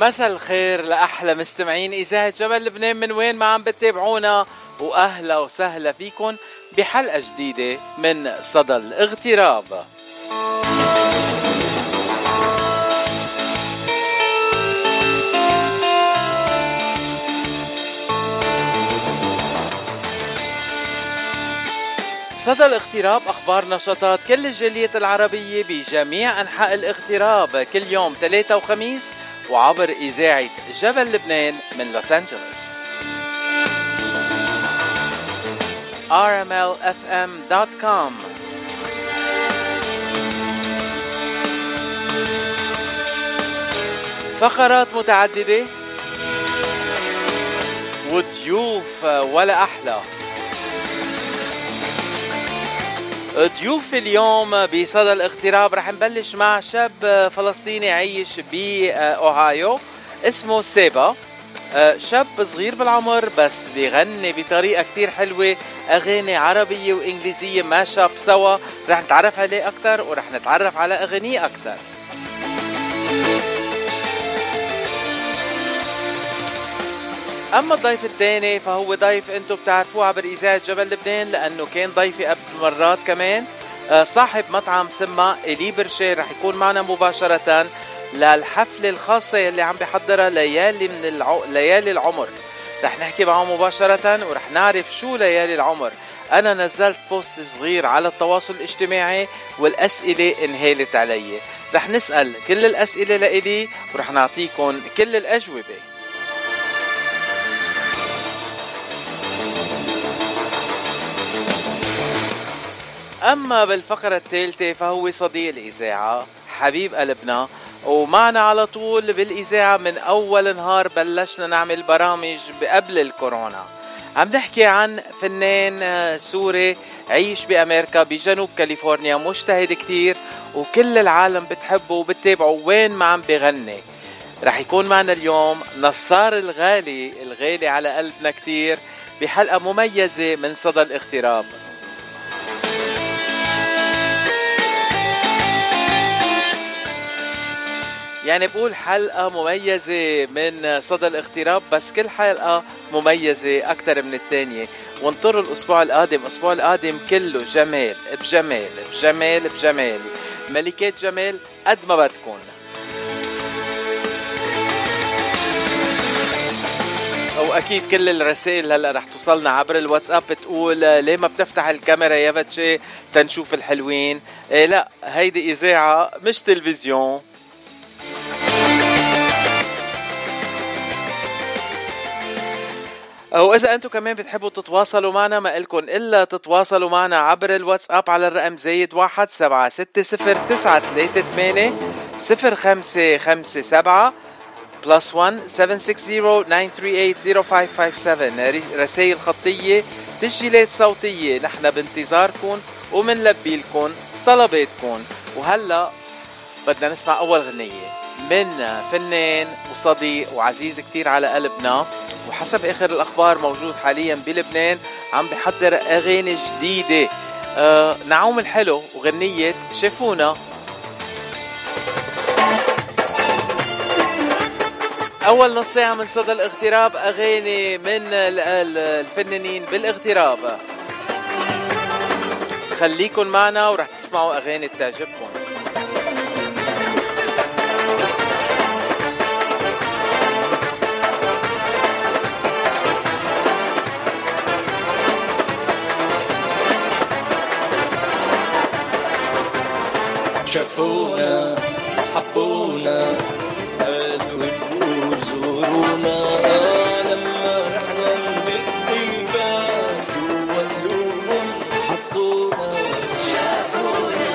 مساء الخير لأحلى مستمعين إذاعة جبل لبنان. من وين ما عم بتتابعونا وأهلا وسهلا فيكم بحلقة جديدة من صدى الاغتراب. صدى الاغتراب أخبار نشاطات كل الجالية العربية بجميع أنحاء الاغتراب. كل يوم ثلاثة وخميس وعبر إذاعة جبل لبنان من لوس أنجلوس. Rmlfm.com فقرات متعددة. وضيوف ولا أحلى. ضيوف اليوم بصدى الاغتراب رح نبلش مع شاب فلسطيني يعيش بأوهايو اسمه سيبا. شاب صغير بالعمر بس بيغني بطريقة كتير حلوة أغاني عربية وإنجليزية ماشاب سوا. رح نتعرف عليه أكتر ورح نتعرف على أغانيه أكتر. أما الضيف الثاني فهو ضيف أنتم بتعرفوه عبر إذاعة جبل لبنان لأنه كان ضيفي قبل مرات كمان. آه، صاحب مطعم سما إلي برشي رح يكون معنا مباشرة للحفلة الخاصة اللي عم بحضرها ليالي من الع... ليالي العمر. رح نحكي معه مباشرة ورح نعرف شو ليالي العمر. أنا نزلت بوست صغير على التواصل الاجتماعي والأسئلة انهالت علي. رح نسأل كل الأسئلة لإلي ورح نعطيكم كل الأجوبة. أما بالفقرة الثالثة فهو صديق الإذاعة حبيب قلبنا. ومعنا على طول بالإذاعة من أول نهار بلشنا نعمل برامج قبل الكورونا. عم نحكي عن فنان سوري عيش بأمريكا بجنوب كاليفورنيا مجتهد كتير وكل العالم بتحبه وبتتابعه وين ما عم بغني. رح يكون معنا اليوم نصار الغالي الغالي على قلبنا كتير بحلقة مميزة من صدى الاغتراب. يعني بقول حلقة مميزة من صدى الاغتراب بس كل حلقة مميزة أكثر من الثانية وانطروا الأسبوع القادم الأسبوع القادم كله جمال بجمال بجمال بجمال. ملكات جمال قد ما بدكم وأكيد كل الرسائل هلأ رح توصلنا عبر الواتساب بتقول ليه ما بتفتح الكاميرا يا بتشي تنشوف الحلوين؟ إيه لأ هيدي إذاعة مش تلفزيون. وإذا أنتم كمان بتحبوا تتواصلوا معنا ما إلكن إلا تتواصلوا معنا عبر الواتساب على الرقم زايد واحد سبعة ستة صفر تسعة ثلاثة ثمانية صفر خمسة خمسة سبعة بلس 1 760 938 0557 رسائل خطية تسجيلات صوتية نحن بانتظاركم ومنلبي لكم طلباتكم وهلأ بدنا نسمع أول غنية. من فنان وصديق وعزيز كتير على قلبنا. وحسب آخر الأخبار موجود حاليا بلبنان عم بحضر أغاني جديدة. آه نعوم الحلو وغنية شافونا. أول نص ساعة من صدى الاغتراب أغاني من الفنانين بالاغتراب. خليكن معنا ورح تسمعوا أغاني تعجبكم شافونا حبونا قالوا يبقوا زورونا. لما رحنا نبت الباب جوا قلوبهم حطونا. شافونا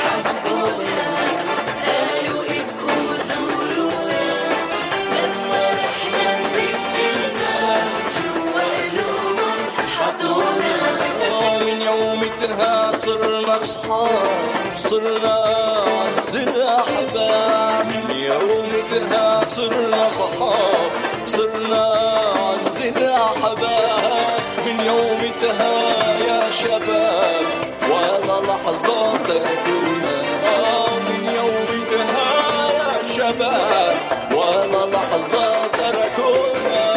حبونا قالوا يبقوا زورونا. لما رحنا نبت الباب جوا قلوبهم حطونا. من يومتها صرنا أصحاب صرنا صرنا صحاب صرنا عزنا حباب من يومتها يا شباب ولا لحظة تأتينا من يومتها يا شباب ولا لحظة تركونا.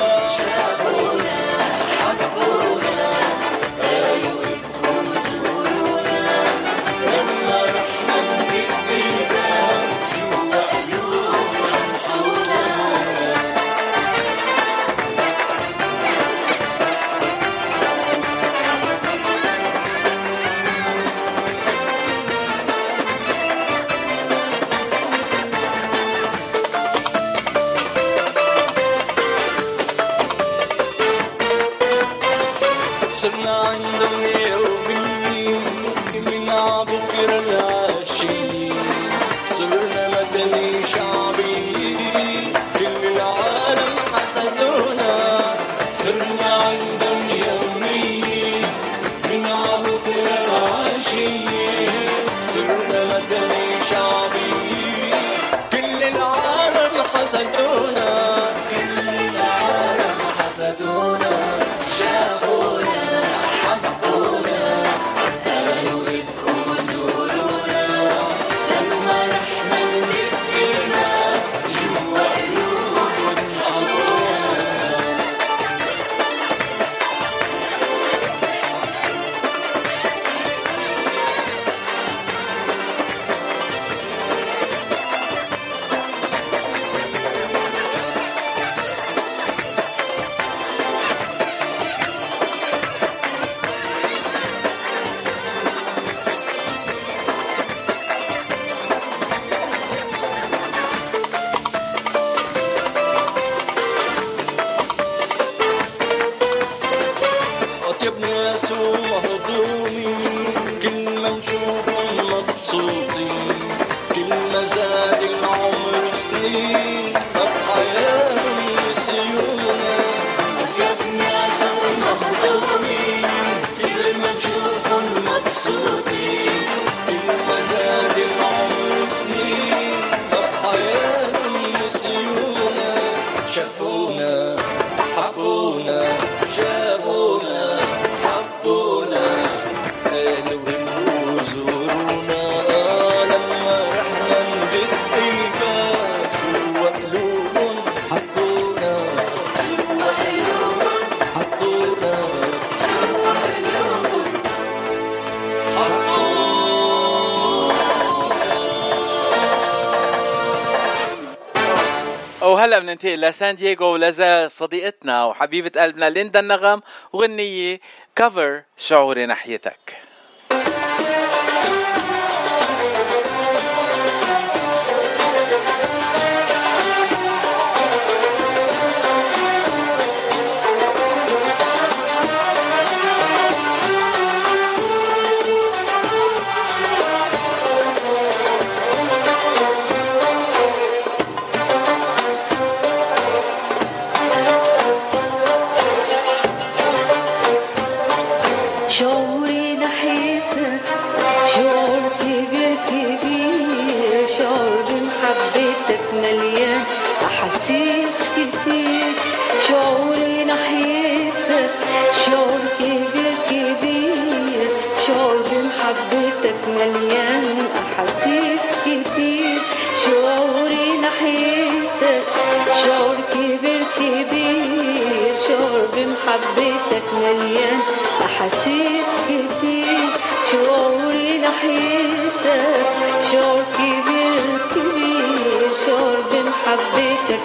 وهلا بننتقل لسان دييغو ولزا صديقتنا وحبيبة قلبنا ليندا النغم وغنية كفر شعوري ناحيتك.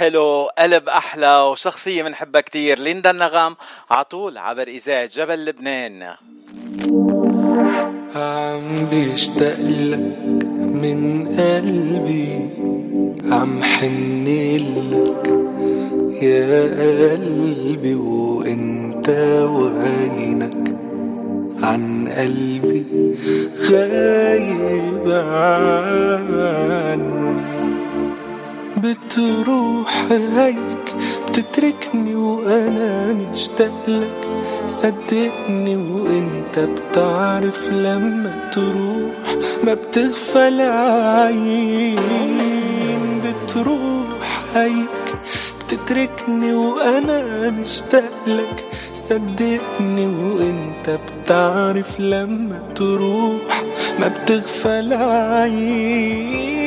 حلو قلب أحلى وشخصية بنحبها كتير. ليندا النغم عطول عبر إذاعة جبل لبنان. عم بيشتاق لك من قلبي عم حن لك يا قلبي. وإنت وينك عن قلبي غايب عني. بتروح هيك بتتركني وأنا مشتاق لك صدقني وإنت بتعرف لما تروح ما بتغفى العين بتروح هيك بتتركني وأنا مشتاق لك صدقني وإنت بتعرف لما تروح ما بتغفى العين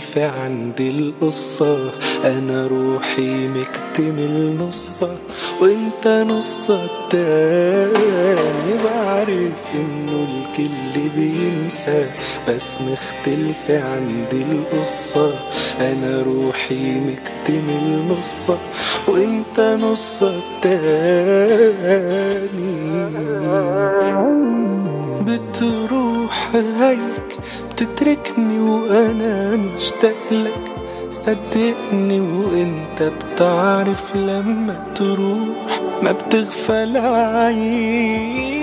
مختلفة عندي القصة. أنا روحي مكتمل نصة وإنت نصة التاني. بعرف إنه الكل بينسى بس مختلفة عندي القصة. أنا روحي مكتمل نصة وإنت نصة التاني. بتروح هيك بتتركني وأنا مشتاق لك صدقني وإنت بتعرف لما تروح ما بتغفل عين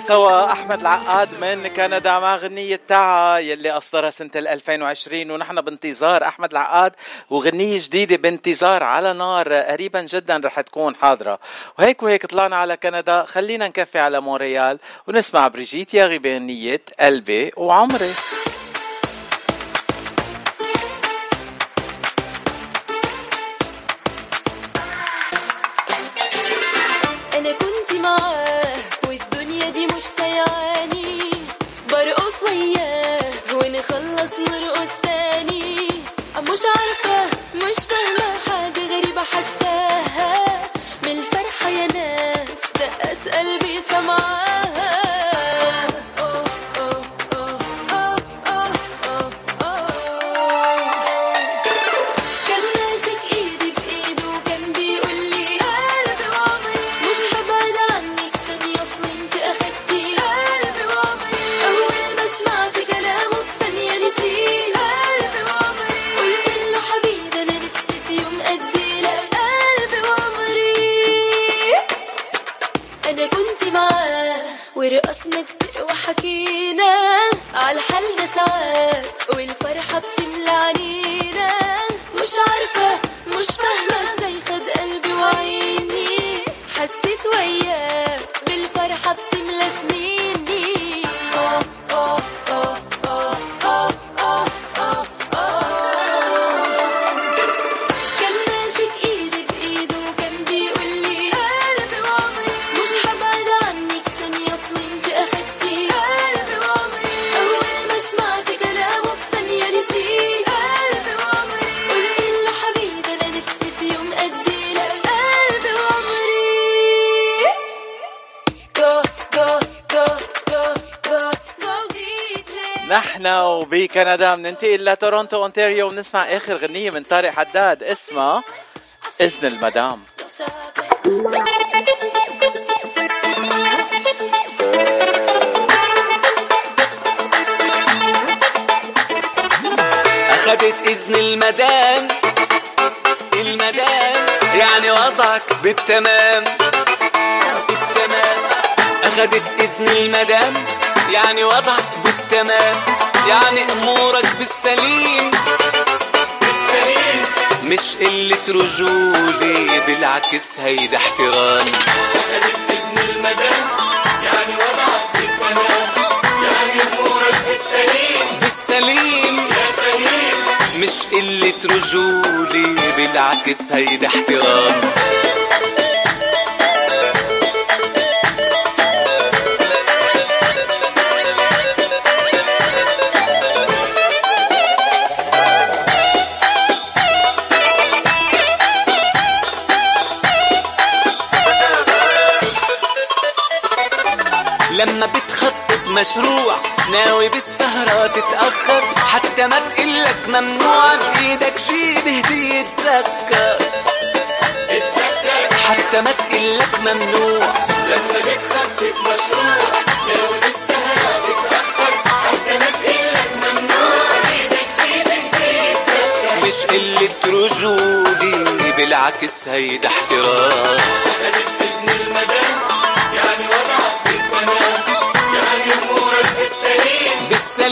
سوا أحمد العقاد من كندا مع غنية تاعها يلي أصدرها سنة 2020 ونحن بانتظار أحمد العقاد وغنية جديدة بانتظار على نار قريبا جدا رح تكون حاضرة. وهيك وهيك طلعنا على كندا خلينا نكفي على مونريال ونسمع بريجيت ياغي بغنية قلبي وعمري. وبكندا بننتقل لتورونتو أونتاريو. ونسمع آخر غنية من طارق حداد اسمها إذن المدام. أخدت إذن المدام المدام يعني وضعك بالتمام بالتمام. أخدت إذن المدام يعني وضعك بالتمام. يعني أمورك بالسليم. بالسليم مش قلة رجولي بالعكس هيدا احترام. أخدت إذن المدام يعني وضعك بالتمام يعني أمورك بالسليم بالسليم. مش قلة رجولي بالعكس هيدا احترام. مشروع. ناوي بالسهرة تتأخر. حتى ما تقلك ممنوع بإيدك شي بهدية تسكر حتى ما تقلك ممنوع. لما بتخطط مشروع. ناوي بالسهرة تتأخر. حتى ما تقلك ممنوع. بإيدك شي بهدية تسكر مش قلة رجولي بالعكس هيدا احترام. إذن المدام يعني وضعك بالتمام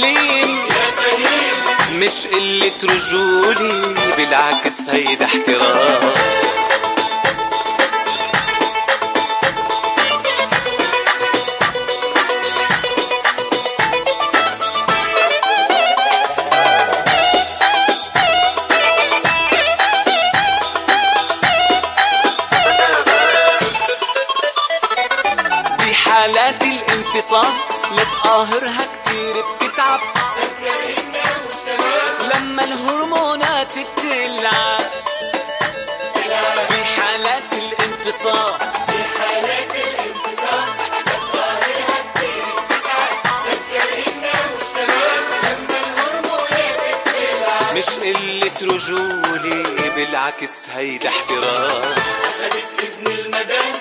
فهيم مش قلة رجولي بالعكس هيدا احترام. بحالات الانفصام لا تقاهرها كتير. هيدا احترام اخذت إذن المدام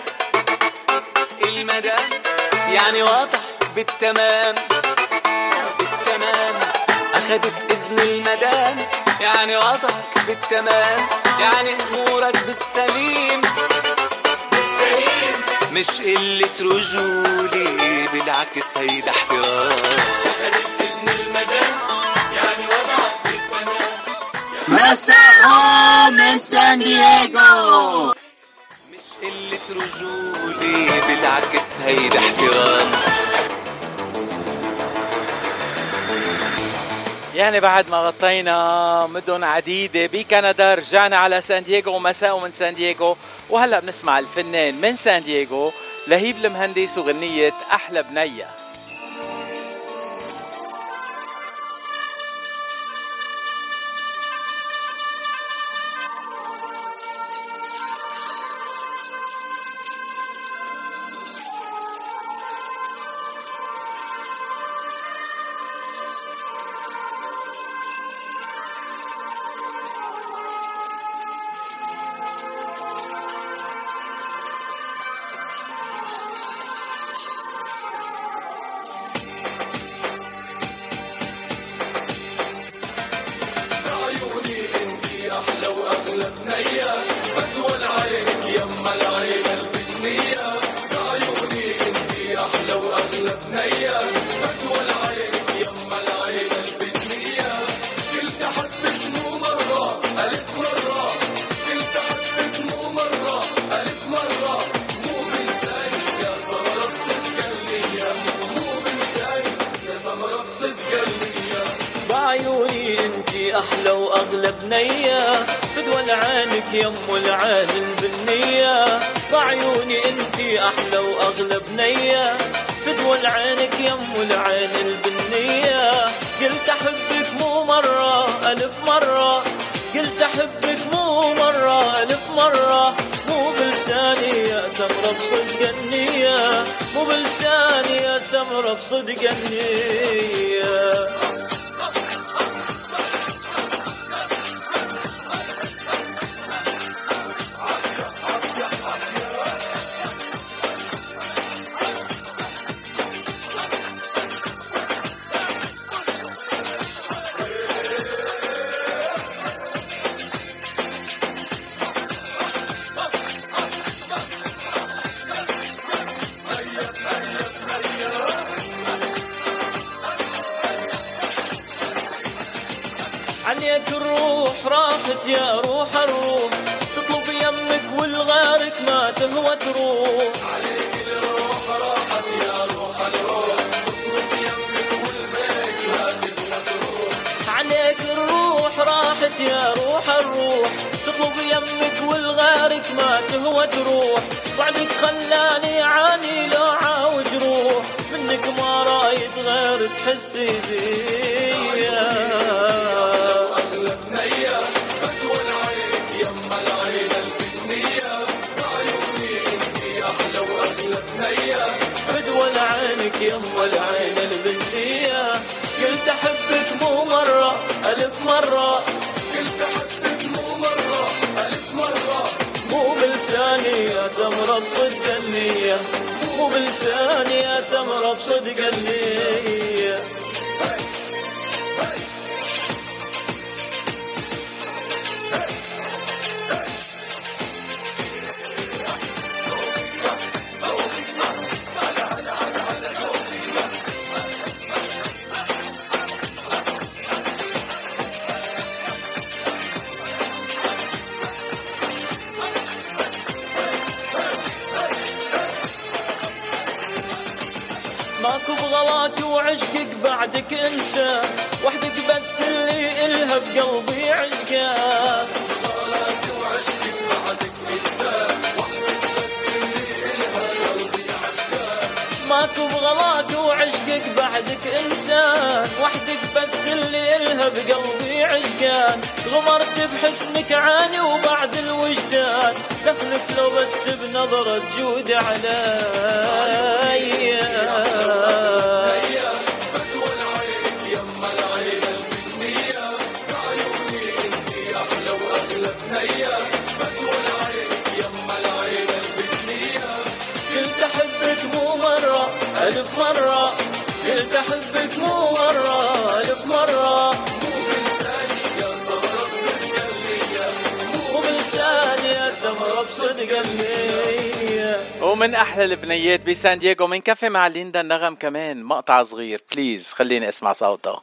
المدام يعني واضح بالتمام بالتمام. أخدت إذن المدام يعني وضعك بالتمام. يعني أمورك بالسليم بالسليم. مش قلة رجولي بالعكس هيدا احترام مساء من سان دييغو مش قلة رجولة بالعكس هيدا احترام. يعني بعد ما غطينا مدن عديدة بكندا رجعنا على سان دييغو مساء من سان دييغو. وهلا بنسمع الفنان من سان دييغو لهيب المهندس وغنية أحلى بنية. ماكو بغلاك وعشقك بعدك إنسان. وحدك بس اللي إلها بقلبي عشقان. غمرت بحسنك عاني وبعد الوجدان. دخلك لو بس بنظرة جود علي. أحبك مو سمرة بصدق اللي ومن أحلى البنيات بسان دييغو من كفي مع ليندا النغم كمان. مقطع صغير please خليني أسمع صوتها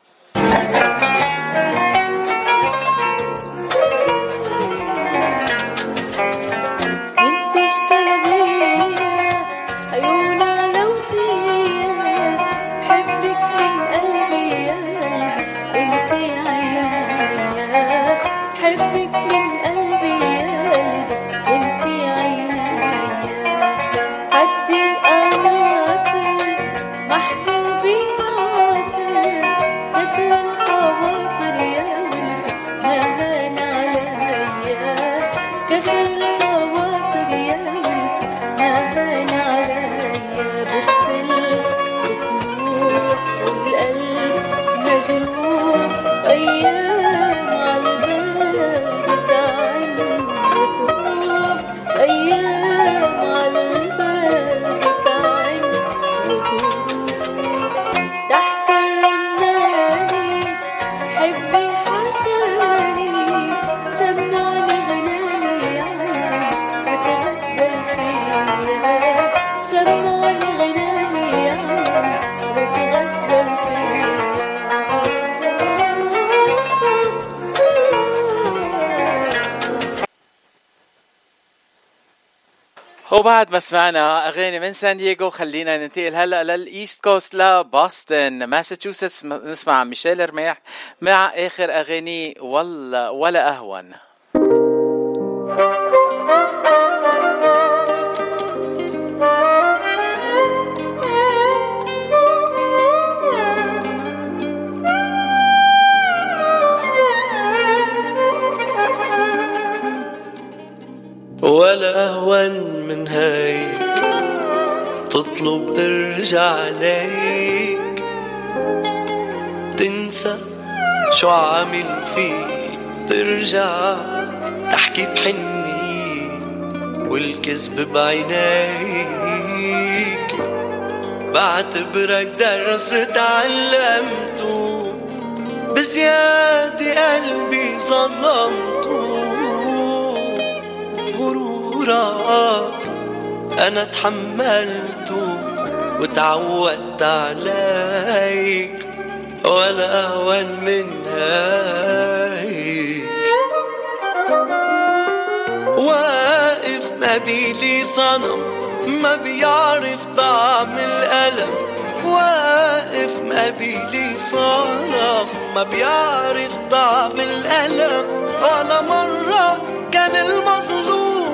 وبعد ما سمعنا أغاني من سان دييغو. خلينا ننتقل هلأ لل East Coast لبوسطن ماساتشوستس. نسمع ميشيل رماح مع آخر أغاني ولا ولا أهون. ولا أهون من هيك تطلب ارجع عليك. تنسى شو عامل فيك ترجع تحكي بحنية والكذب بعينيك. بعتبرك درس تعلمته بزيادة قلبي ظلمته. غرورك أنا تحملته وتعودت عليك ولا أهون من هيك واقف ما بيلي صنم ما بيعرف طعم الألم. واقف ما بيلي صنم ما بيعرف طعم الألم. ولا مرة كان المظلوم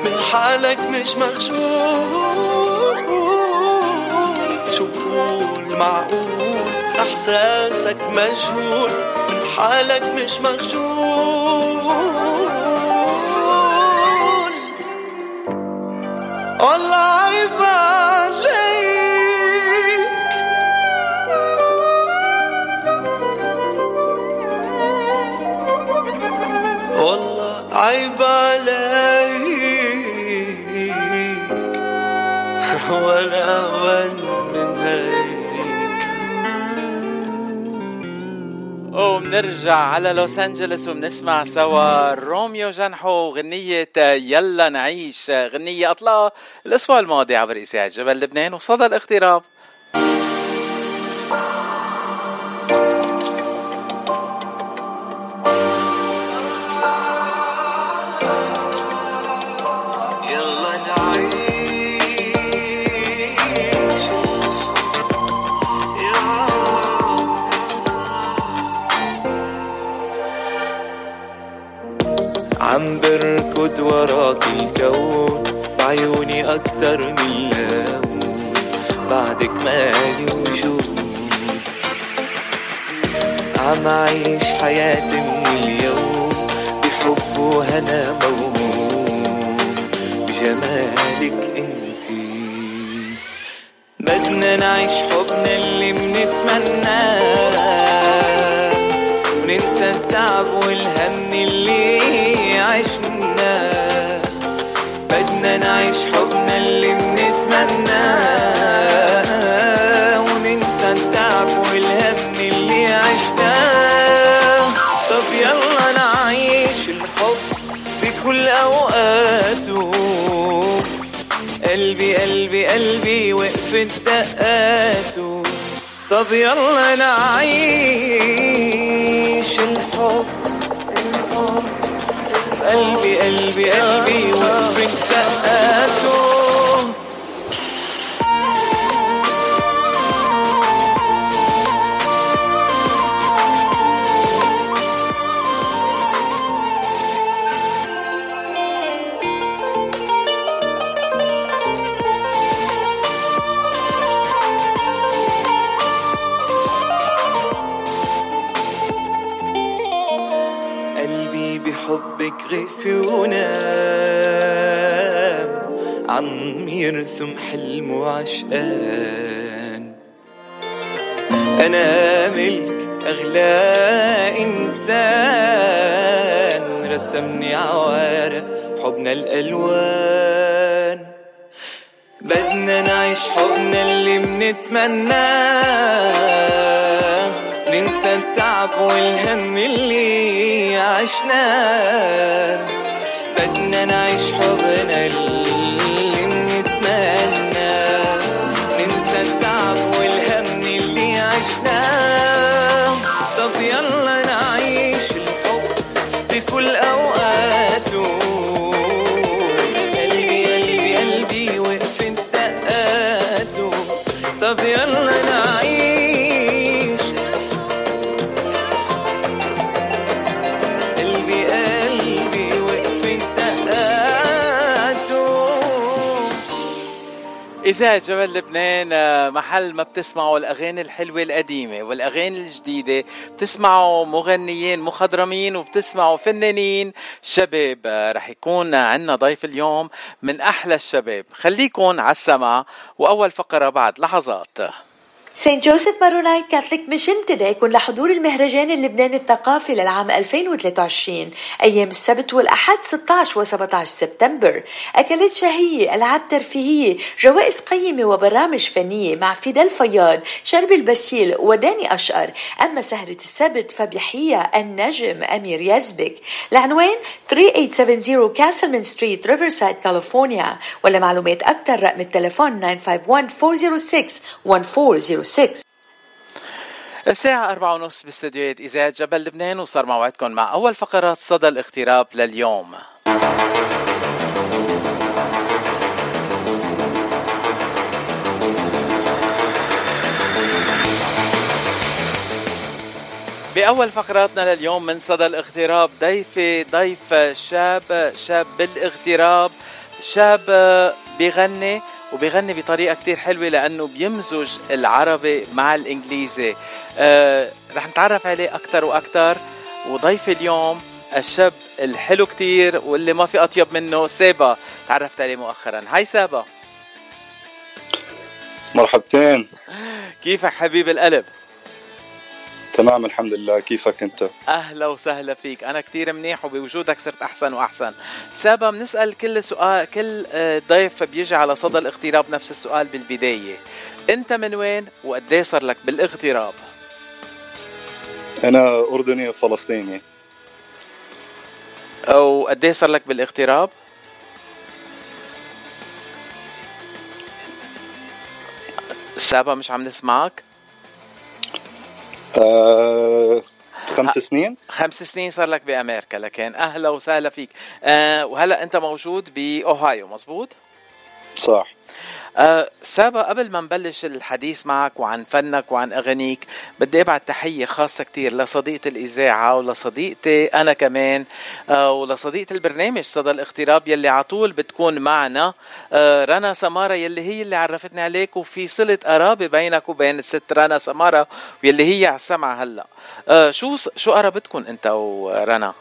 حالك مش مخجول شو بقول؟ معقول؟ إحساسك مجهول. من حالك مش مخجول والله عيب أهون من هيك. وبنرجع على لوس انجلوس وبنسمع سوا روميو جنحو غنية يلا نعيش غنية أطلقها الأسبوع الماضي عبر إذاعة جبل لبنان وصدى الاغتراب. خد وراك الكون بعيوني أكتر من لون بعدك مالي وجود. عم أعيش حياتي من اليوم بحب وهنا موهوم بجمالك انتي بدنا نعيش حبنا اللي منتمناه. وننسى التعب والهم اللي بدنا نعيش حبنا اللي منتمناه وننسى التعب والهم اللي عشناه. طب يلا نعيش الحب بكل أوقاته. قلبي قلبي قلبي وقفت دقاته. طب يلا نعيش الحب. قلبي قلبي قلبي وقفت دقاته غفي ونام عم يرسم حلمه عشقان أنا ملك أغلى إنسان. رسمني عوارق حبنا الألوان. بدنا نعيش حبنا اللي منتمناه ننسى التعب والهم اللي عشناه بدنا نعيش حبنا اللي إذاعة جبل لبنان آه، محل ما بتسمعوا الأغاني الحلوة القديمة والأغاني الجديدة بتسمعوا مغنيين مخضرمين وبتسمعوا فنانين. شباب آه، رح يكون عنا ضيف اليوم من أحلى الشباب. خليكن على السمع وأول فقرة بعد لحظات. Saint Joseph Maronite Catholic Mission تدعيكم لحضور المهرجان اللبناني الثقافي للعام 2023 أيام السبت والأحد 16 و 17 سبتمبر. أكلات شهية ألعاب ترفيهية جوائز قيمة وبرامج فنية مع فيدال فياض شربل باسيل وداني أشقر. أما سهرة السبت فبيحييها النجم أمير يزبك. العنوان 3870 Castleman Street Riverside كاليفورنيا ولمعلومات أكثر رقم التليفون 951 406 1406 الساعة أربعة ونص باستديوهات إذاعة جبل لبنان وصار موعدكم مع أول فقرات صدى الاغتراب لليوم. بأول فقراتنا لليوم من صدى الاغتراب ضيفي ضيف شاب شاب بالاغتراب شاب بيغني وبيغني بطريقة كتير حلوة لأنه بيمزج العربي مع الإنجليزي. آه رح نتعرف عليه أكتر وأكتر. وضيفي اليوم الشاب الحلو كتير واللي ما في أطيب منه سابا. تعرفت عليه مؤخرا. هاي سابا. مرحبتين. كيفك حبيب القلب؟ تمام الحمد لله. كيفك أنت؟ أهلا وسهلا فيك. أنا كتير منيح وبوجودك صرت أحسن وأحسن. سابا بنسأل كل سؤال كل آه، ضيف بيجي على صدى الاغتراب نفس السؤال بالبداية. أنت من وين وقديه صار لك بالاغتراب؟ أنا أردني فلسطيني أو قديه صار لك بالاغتراب؟ سابا مش عم نسمعك. آه خمس سنين؟ خمس سنين صار لك بأمريكا لكن أهلا وسهلا فيك. آه وهلا أنت موجود بأوهايو مزبوط صح. أه سابا قبل ما نبلش الحديث معك وعن فنك وعن أغانيك بدي أبعت تحية خاصة كتير لصديقة الإذاعة ولصديقتي أنا كمان أه ولصديقة البرنامج صدى الاغتراب يلي على طول بتكون معنا أه رنا سمارة يلي هي اللي عرفتني عليك وفي صلة قرابة بينك وبين الست رنا سمارة واللي هي على السمع هلأ أه شو شو قرابتكم أنت ورنا؟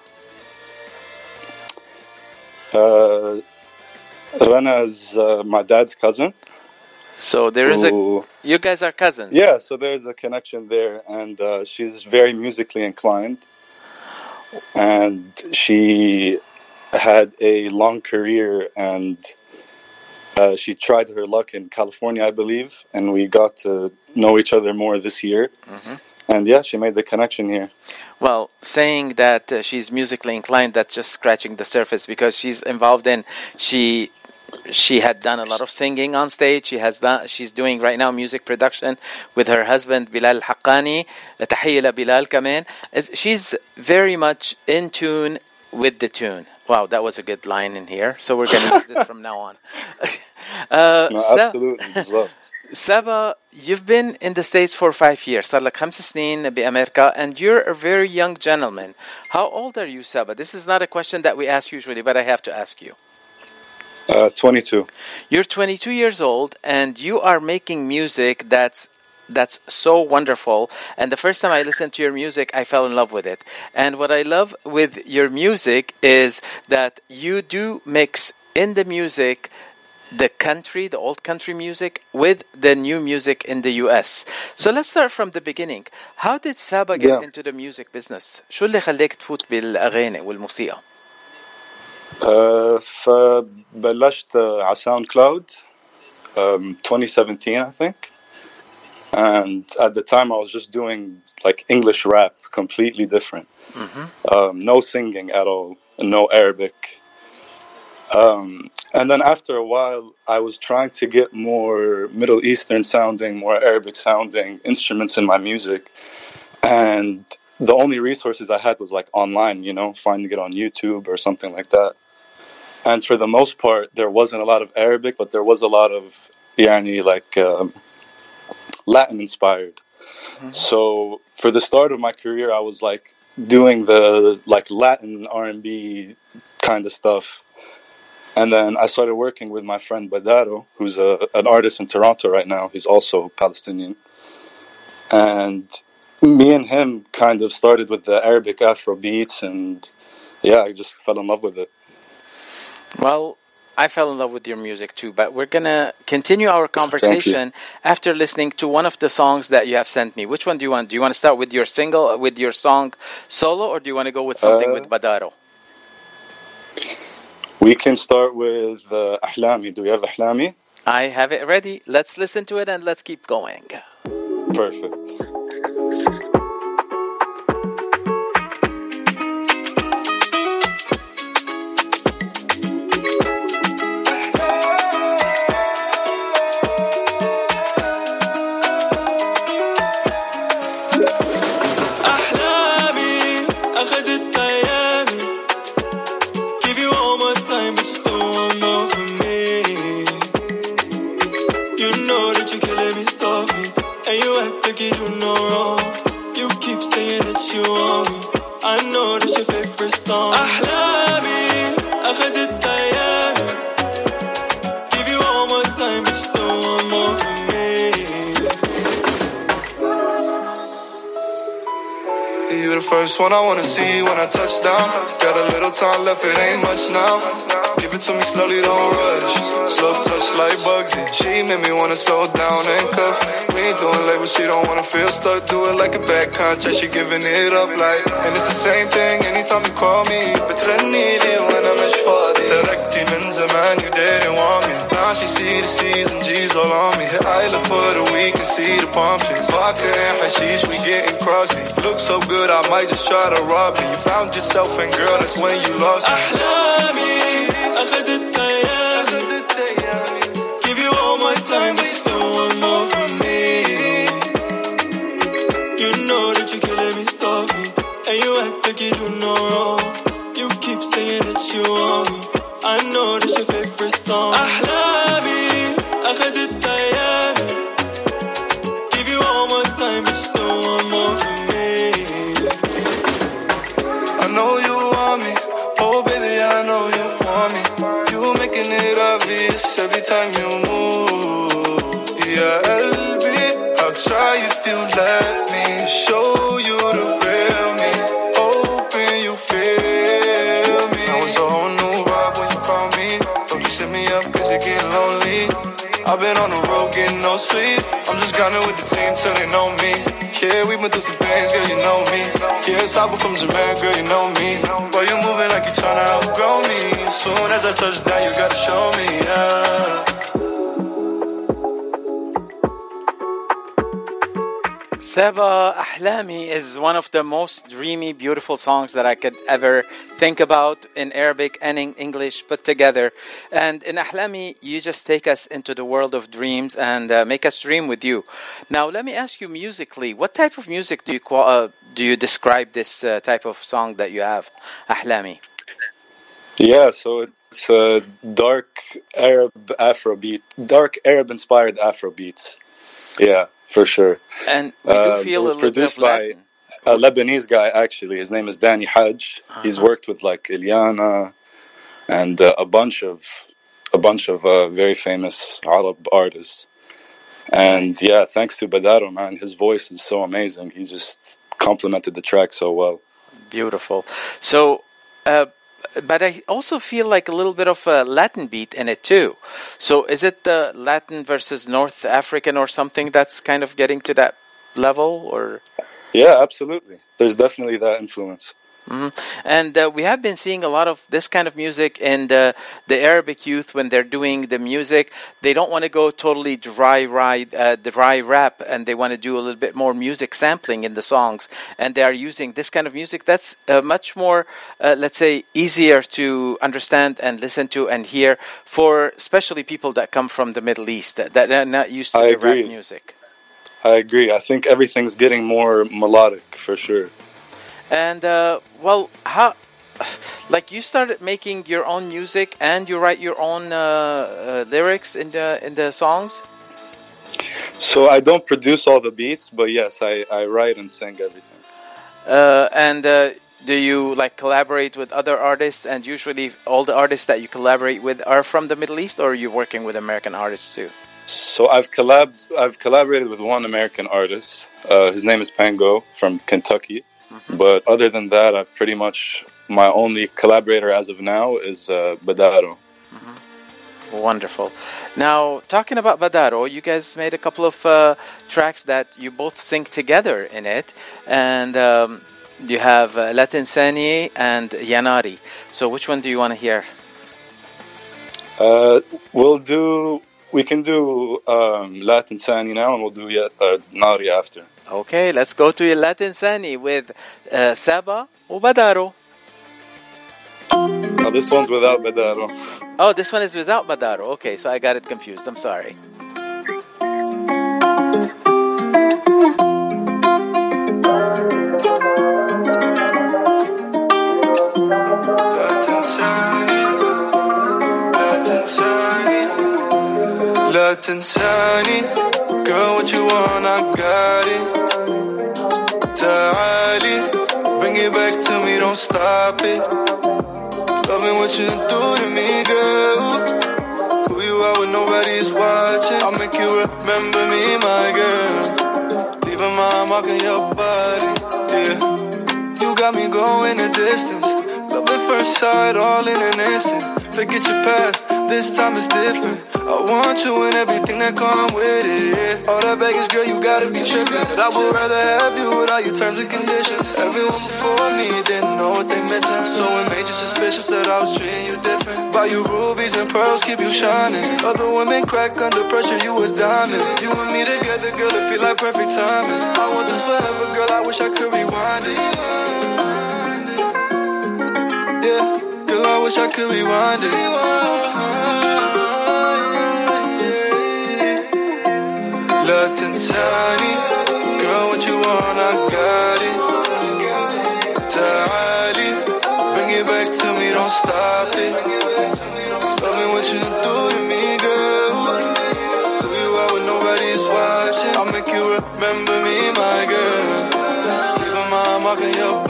Rana is uh, my dad's cousin. So there is a you guys are cousins. Yeah, so there's a connection there, and uh, she's very musically inclined. And she had a long career, and uh, she tried her luck in California, I believe, and we got to know each other more this year. And yeah, she made the connection here. Well, saying that uh, she's musically inclined, that's just scratching the surface because she's involved in she she had done a lot of singing on stage. She has done she's doing right now music production with her husband Bilal Haqqani. تحية لبلال كمان. Is- She's very much in tune with the tune. Wow, that was a good line in here. So we're going to use this from now on. uh, No, Sa- absolutely. بالظبط. Saba, you've been in the States for five years. صار لك خمس سنين بأمريكا and you're a very young gentleman. How old are you, Saba? This is not a question that we ask usually, but I have to ask you. Uh, 22. You're 22 years old and you are making music that's that's so wonderful and the first time I listened to your music I fell in love with it. And what I love with your music is that you do mix in the music the country, the old country music with the new music in the US. So let's start from the beginning. How did Saba get Yeah. into the music business? شو اللي خليك تفوت بالأغاني والموسيقى؟ Uh, فبلشت uh, على ساوند كلاود um, 2017 I think and at the time I was just doing like English rap completely different um, no singing at all no Arabic um, and then after a while I was trying to get more Middle Eastern sounding more Arabic sounding instruments in my music and the only resources I had was like online, you know, finding it on YouTube or something like that. And for the most part, there wasn't a lot of Arabic, but there was a lot of yani like um, Latin inspired. So for the start of my career, I was like doing the like Latin R and B kind of stuff. And then I started working with my friend Badaro, who's a, an artist in Toronto right now. He's also Palestinian. And me and him kind of started with the Arabic Afro beats, and yeah, I just fell in love with it. Well, I fell in love with your music too, but we're gonna continue our conversation after listening to one of the songs that you have sent me. Which one do you want? Do you want to start with your single, with your song solo, or do you want to go with something Uh, with Badaro? We can start with uh, Ahlami. Do we have Ahlami? I have it ready. Let's listen to it and let's keep going. Perfect. one I wanna see when I touch down. Got a little time left, it ain't much now. Give it to me slowly, don't rush. Slow touch like Bugsy. She made me wanna slow down and cuff. We ain't doing labels, she don't wanna feel stuck. Do it like a bad contract, she giving it up like. And it's the same thing anytime you call me. بترني لي وانا مش فاضي. تركتي من زمان, you didn't want me. Now she see the C's and G's all on me. Hit I look for the week and see the palm tree. Vodka and hashish, we getting crossy. Look so good, I might just try to rob me. You found yourself, and girl, that's when you lost me. أحلامي أخدت أيامي Give you all my time but you still want more from me You know that you're killing me softly And you act It's Saba from Jamaica, girl, you know me. Why you moving like you tryna outgrow me? Soon as I touch down, you gotta show me, yeah. Seba Ahlami is one of the most dreamy, beautiful songs that I could ever think about in Arabic and in English put together. And in Ahlami, you just take us into the world of dreams and uh, make us dream with you. Now, let me ask you musically, what type of music do you uh, do you describe this uh, type of song that you have, Ahlami? Yeah, so it's a dark Arab Afrobeat, dark Arab inspired Afrobeats. Yeah, for sure. And we do Uh, feel it a was produced by a Lebanese guy actually. His name is Danny Hajj. He's Uh-huh. worked with like Ilyana and uh, a bunch of a bunch of uh, very famous Arab artists. And yeah, thanks to Badaro, man, his voice is so amazing. He just complemented the track so well. Beautiful. So, uh, but I also feel like a little bit of a Latin beat in it too. So, is it the Latin versus North African or something that's kind of getting to that level, or? Yeah, absolutely. There's definitely that influence. Mhm. And uh, we have been seeing a lot of this kind of music in the, the Arabic youth when they're doing the music. They don't want to go totally dry, ride, uh, dry rap, and they want to do a little bit more music sampling in the songs. And they are using this kind of music that's uh, much more, uh, let's say, easier to understand and listen to and hear for especially people that come from the Middle East that, that are not used to I the rap music. I agree. I think everything's getting more melodic for sure. And uh, well, how like you started making your own music and you write your own uh, uh, lyrics in the in the songs. So I don't produce all the beats, but yes, I, I write and sing everything. Uh, and uh, do you like collaborate with other artists? And usually, all the artists that you collaborate with are from the Middle East, or are you working with American artists too? So I've collab I've collaborated with one American artist. Uh, his name is Pango from Kentucky. But other than that, I've pretty much my only collaborator as of now is uh, Badaro. Wonderful. Now, talking about Badaro, you guys made a couple of uh, tracks that you both sing together in it, and um, you have uh, Latin Sani and Yanari. So, which one do you want to hear? Uh, we'll do. We can do um, Latin Sani now, and we'll do yet uh, Nari after. Okay, let's go to Latin Sani with uh, Saba or Badaro. Oh, this one's without Badaro. Oh, this one is without Badaro. Okay, so I got it confused. I'm sorry. Sight, all in an instant. Forget your past, this time is different. I want you and everything that come with it, yeah. All that baggage, girl, you gotta be tripping. But I would rather have you with all your terms and conditions. Everyone before me didn't know what they missing So it made you suspicious that I was treating you different. Buy you rubies and pearls, keep you shining. Other women crack under pressure, you a diamond. You and me together, girl, it feel like perfect timing. I want this forever, girl, I wish I could rewind it. Yeah, I wish I could rewind it. Nothing tiny, girl, what you want, I got it. Tidy, bring it back to me, don't stop it. What you do to me, girl. You when nobody's watching? I'll make you remember me, my girl. Leave a mark on your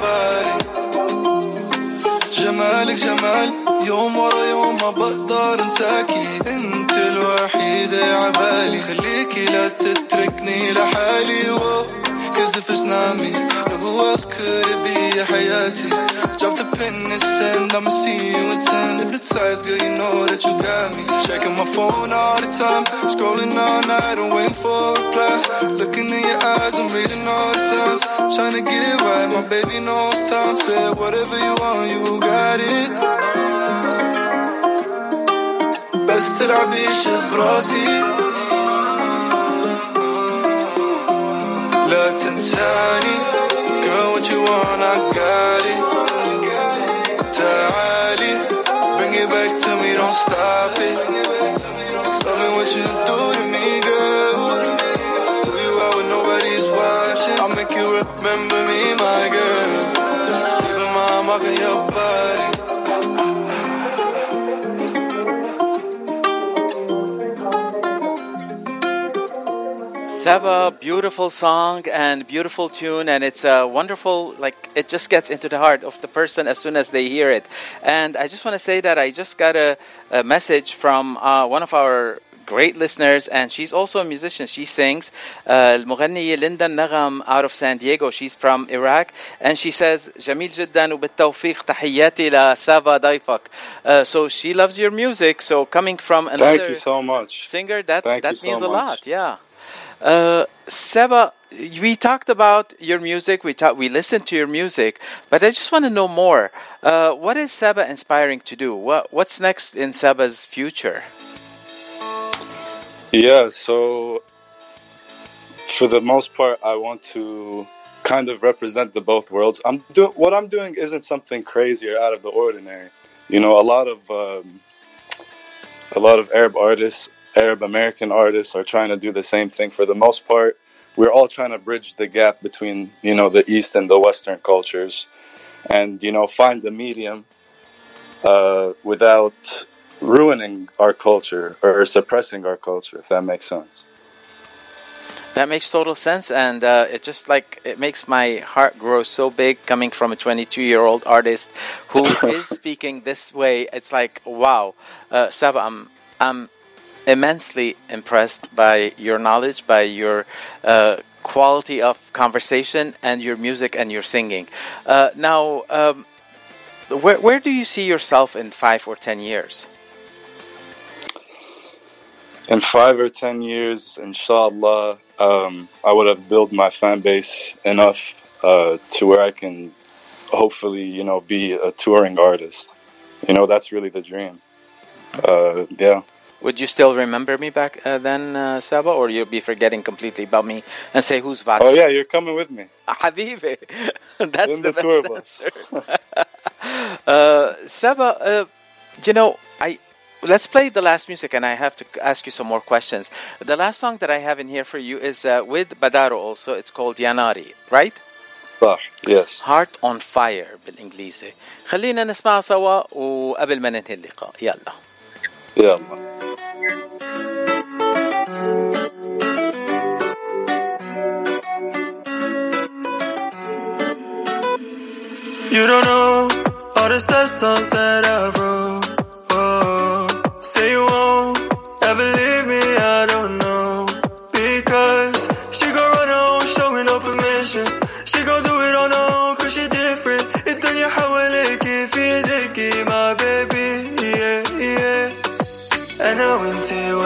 جمالك جمال. يوم ورا يوم ما بقدر انساكي. انت الوحيدة عبالي خليكي لا تتركني لحالي. واو Cause if it's not me, who else could it be يا حياتي Drop the pin and send and I'ma see you in 10. If the ties, girl, you know that you got me. Checking my phone all the time, scrolling all night and waiting for a reply. Looking in your eyes and reading all the signs. Trying to get it right, my baby knows time. Said whatever you want, you got it. بس تلعبي براسي لا تنساني Girl, what you want, I got it تعالي Bring it back to me, don't stop it Loving what you do to me, girl Who you are when nobody's watching I'll make you remember me, my girl Even my mark on your body Saba, beautiful song and beautiful tune, and it's a wonderful, like, it just gets into the heart of the person as soon as they hear it. And I just want to say that I just got a, a message from uh, one of our great listeners, and she's also a musician. She sings. Uh, المغنية ليندا نغم out of San Diego. She's from Iraq, and she says جميل جدا وبالتوفيق تحياتي لسابا ضيفك. Uh, so she loves your music. So coming from another Thank you so much. singer, that Thank that you so means a much. lot. Yeah. Uh, Seba, we talked about your music. We talk, we listened to your music, but I just want to know more. Uh, what is Seba inspiring to do? What What's next in Seba's future? Yeah, so for the most part, I want to kind of represent the both worlds. I'm doing what I'm doing isn't something crazy or out of the ordinary. You know, a lot of um, a lot of Arab artists, Arab American artists, are trying to do the same thing. For the most part, we're all trying to bridge the gap between you know the East and the Western cultures, and you know find the medium uh, without ruining our culture or suppressing our culture, if that makes sense. That makes total sense, and uh, it just like it makes my heart grow so big coming from a 22 year old artist who is speaking this way. It's like wow, uh, Saba, I'm I'm immensely impressed by your knowledge, by your uh, quality of conversation, and your music and your singing. Uh, now, um, where where do you see yourself in five or ten years? in five or ten years, inshallah, um, I would have built my fan base enough uh, to where I can hopefully, you know, be a touring artist. You know, that's really the dream. Uh, yeah. Would you still remember me back uh, then, uh, Saba, or you'll be forgetting completely about me and say who's Vadim? Oh yeah, you're coming with me. Habibi. That's In the, the tour best bus. answer. uh, Saba, uh, you know, I let's play the last music, and I have to ask you some more questions. The last song that I have in here for you is uh, with Badaro. Also, it's called Yanari, right? صح. Yes. Heart on Fire بالإنجليزي. خلينا نسمع سوا وقبل ما ننهي اللقاء يلا. يلا. you don't know all the sad songs that I wrote. Oh, say you won't ever leave me, I don't know.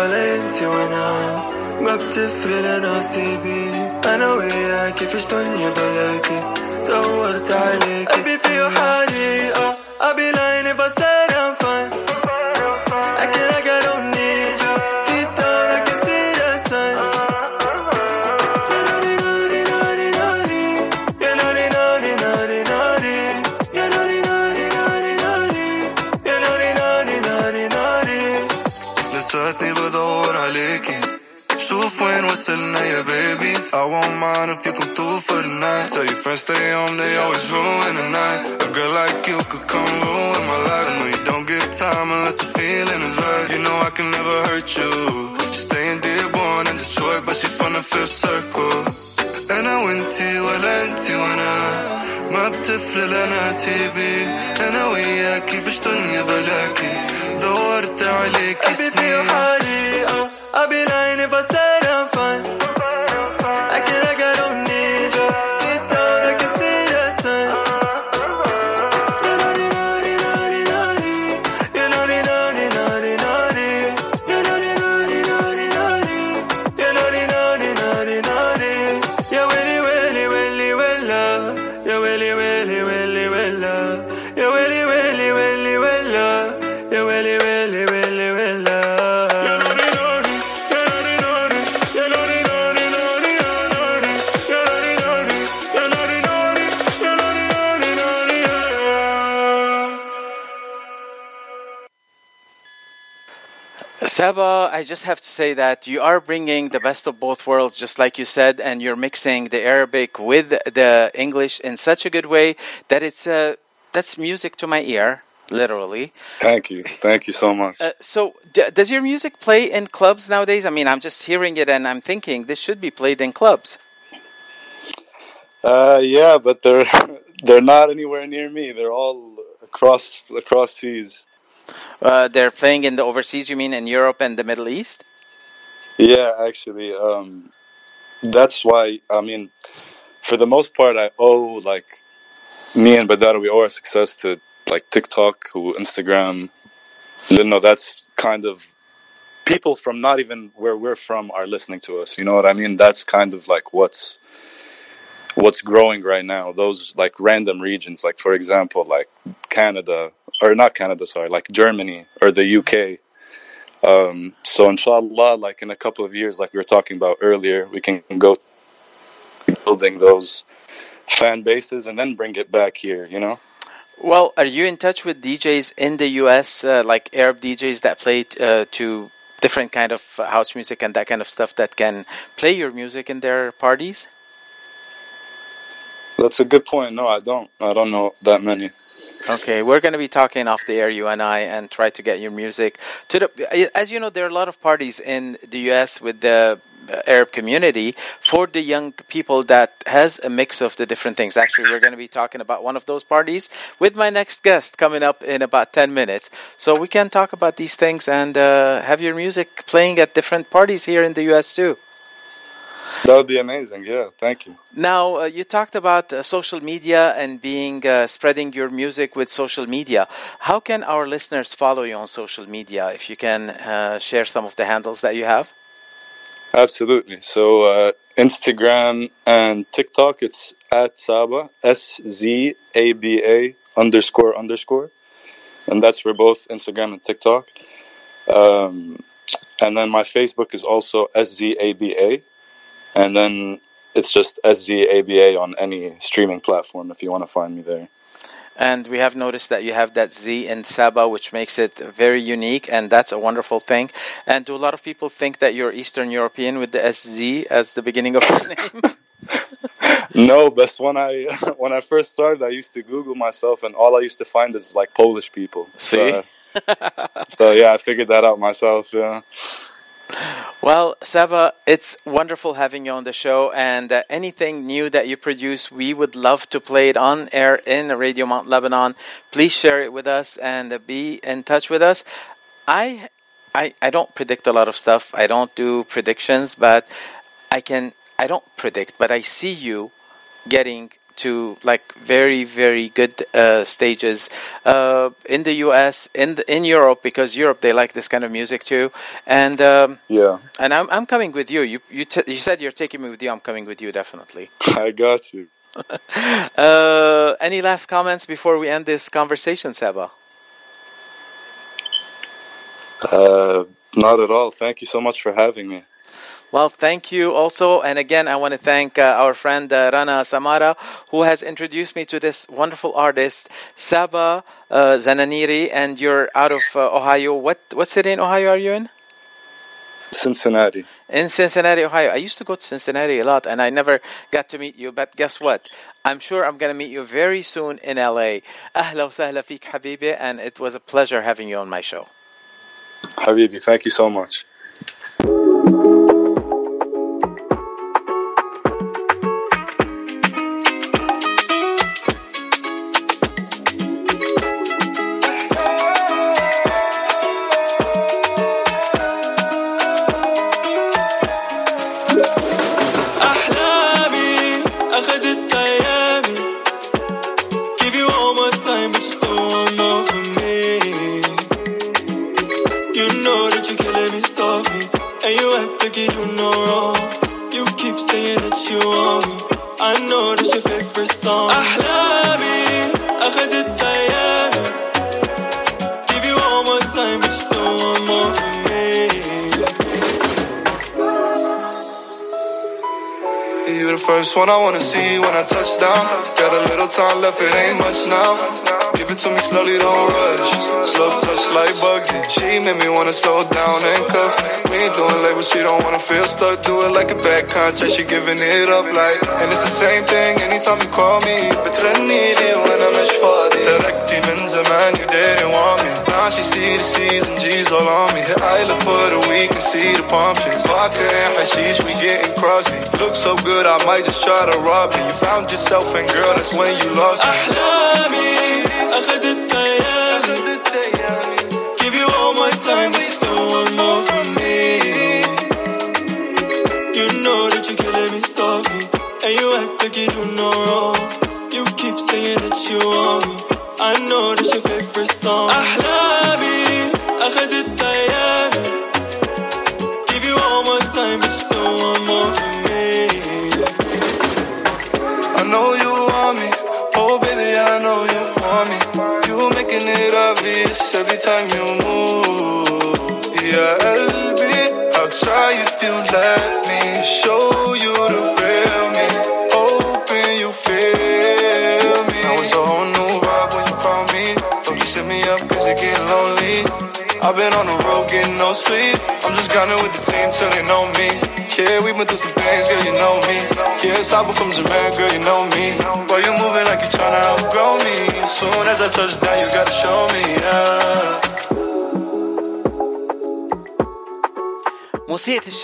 ولا انتي وأنا ما بتفرق نصيبي. أنا وياكي فيش دنيا بلاكي. دورت عليكي. قلبي فيه حريقة I won't mind if you come through for the night Tell your friends stay home, they always ruin the night A girl like you could come ruin my life I know you don't get time unless the feeling is right You know I can never hurt you She staying dearborn in Detroit But she from the fifth circle أنا وانتي ولا انتي وانا ما بتفرق لنا سيبي أنا وياكي فيش دنيا بلاكي دورت عليكي قلبي فيه سنين حريقة I'll be lying if Saba, I just have to say that you are bringing the best of both worlds, just like you said, and you're mixing the Arabic with the English in such a good way that it's uh, that's music to my ear, literally. Thank you. Thank you so much. Uh, so, d- does your music play in clubs nowadays? I mean, I'm just hearing it and I'm thinking this should be played in clubs. Uh, yeah, but they're they're not anywhere near me. They're all across across seas. Uh, they're playing in the overseas, you mean in Europe and the Middle East? Yeah, actually, um, that's why. I mean, for the most part, I owe like me and Badara. We owe our success to like TikTok, who Instagram. You know, that's kind of people from not even where we're from are listening to us. You know what I mean? That's kind of like what's what's growing right now. Those like random regions, like for example, like Canada or not Canada, sorry, like Germany or the UK. Um, so inshallah, like in a couple of years, like we were talking about earlier, we can go building those fan bases and then bring it back here. You know. Well, are you in touch with DJs in the US, uh, like Arab DJs that play uh, to different kind of house music and that kind of stuff that can play your music in their parties? That's a good point. No, I don't. I don't know that many. Okay, we're going to be talking off the air, you and I, and try to get your music to the. As you know, there are a lot of parties in the U.S. with the Arab community for the young people that has a mix of the different things. Actually, we're going to be talking about one of those parties with my next guest coming up in about 10 minutes. So we can talk about these things and uh, have your music playing at different parties here in the US too. That would be amazing. Yeah, thank you. Now, uh, you talked about uh, social media and being uh, spreading your music with social media. How can our listeners follow you on social media? If you can uh, share some of the handles that you have. Absolutely. So uh, Instagram and TikTok, it's at Saba S Z A B A underscore underscore, and that's for both Instagram and TikTok. Um, and then my Facebook is also S Z A B A, and then it's just S Z A B A on any streaming platform if you want to find me there. And we have noticed that you have that Z in Saba, which makes it very unique, and that's a wonderful thing. And do a lot of people think that you're Eastern European with the SZ as the beginning of your name? no, but when I when I first started, I used to Google myself, and all I used to find is like Polish people. See. So, so yeah, I figured that out myself. Yeah. Well, Saba, it's wonderful having you on the show, and uh, anything new that you produce, we would love to play it on air in Radio Mount Lebanon. Please share it with us and uh, be in touch with us. I, I, I don't predict a lot of stuff. I don't do predictions, but I can. I don't predict, but I see you getting to like very very good uh, stages uh, in the U.S. in the, in Europe because Europe they like this kind of music too, and um, Yeah, and I'm I'm coming with you. You you t- you said you're taking me with you. I'm coming with you definitely. I got you. Uh, any last comments before we end this conversation, Saba? Uh, not at all. Thank you so much for having me. Well, thank you also. And again, I want to thank uh, our friend uh, Rana Samara, who has introduced me to this wonderful artist, Saba uh, Zananiri. And you're out of uh, Ohio. What, what city in Ohio are you in? Cincinnati. In Cincinnati, Ohio. I used to go to Cincinnati a lot and I never got to meet you, but guess what? I'm sure I'm going to meet you very soon in LA. Ahla fik, habibi, and it was a pleasure having you on my show. Habibi, thank you so much. contract, she giving it up like. And it's the same thing anytime you call me. بترنيلي وانا مش فاضي. تركتي من زمان, you didn't want me. Now she see the C's and G's all on me. Hit Isla for the week and see the palm tree. Vodka and hashish, we getting crossy. Look so good, I might just try to rob me. You found yourself and girl, that's when you lost me. أحلامي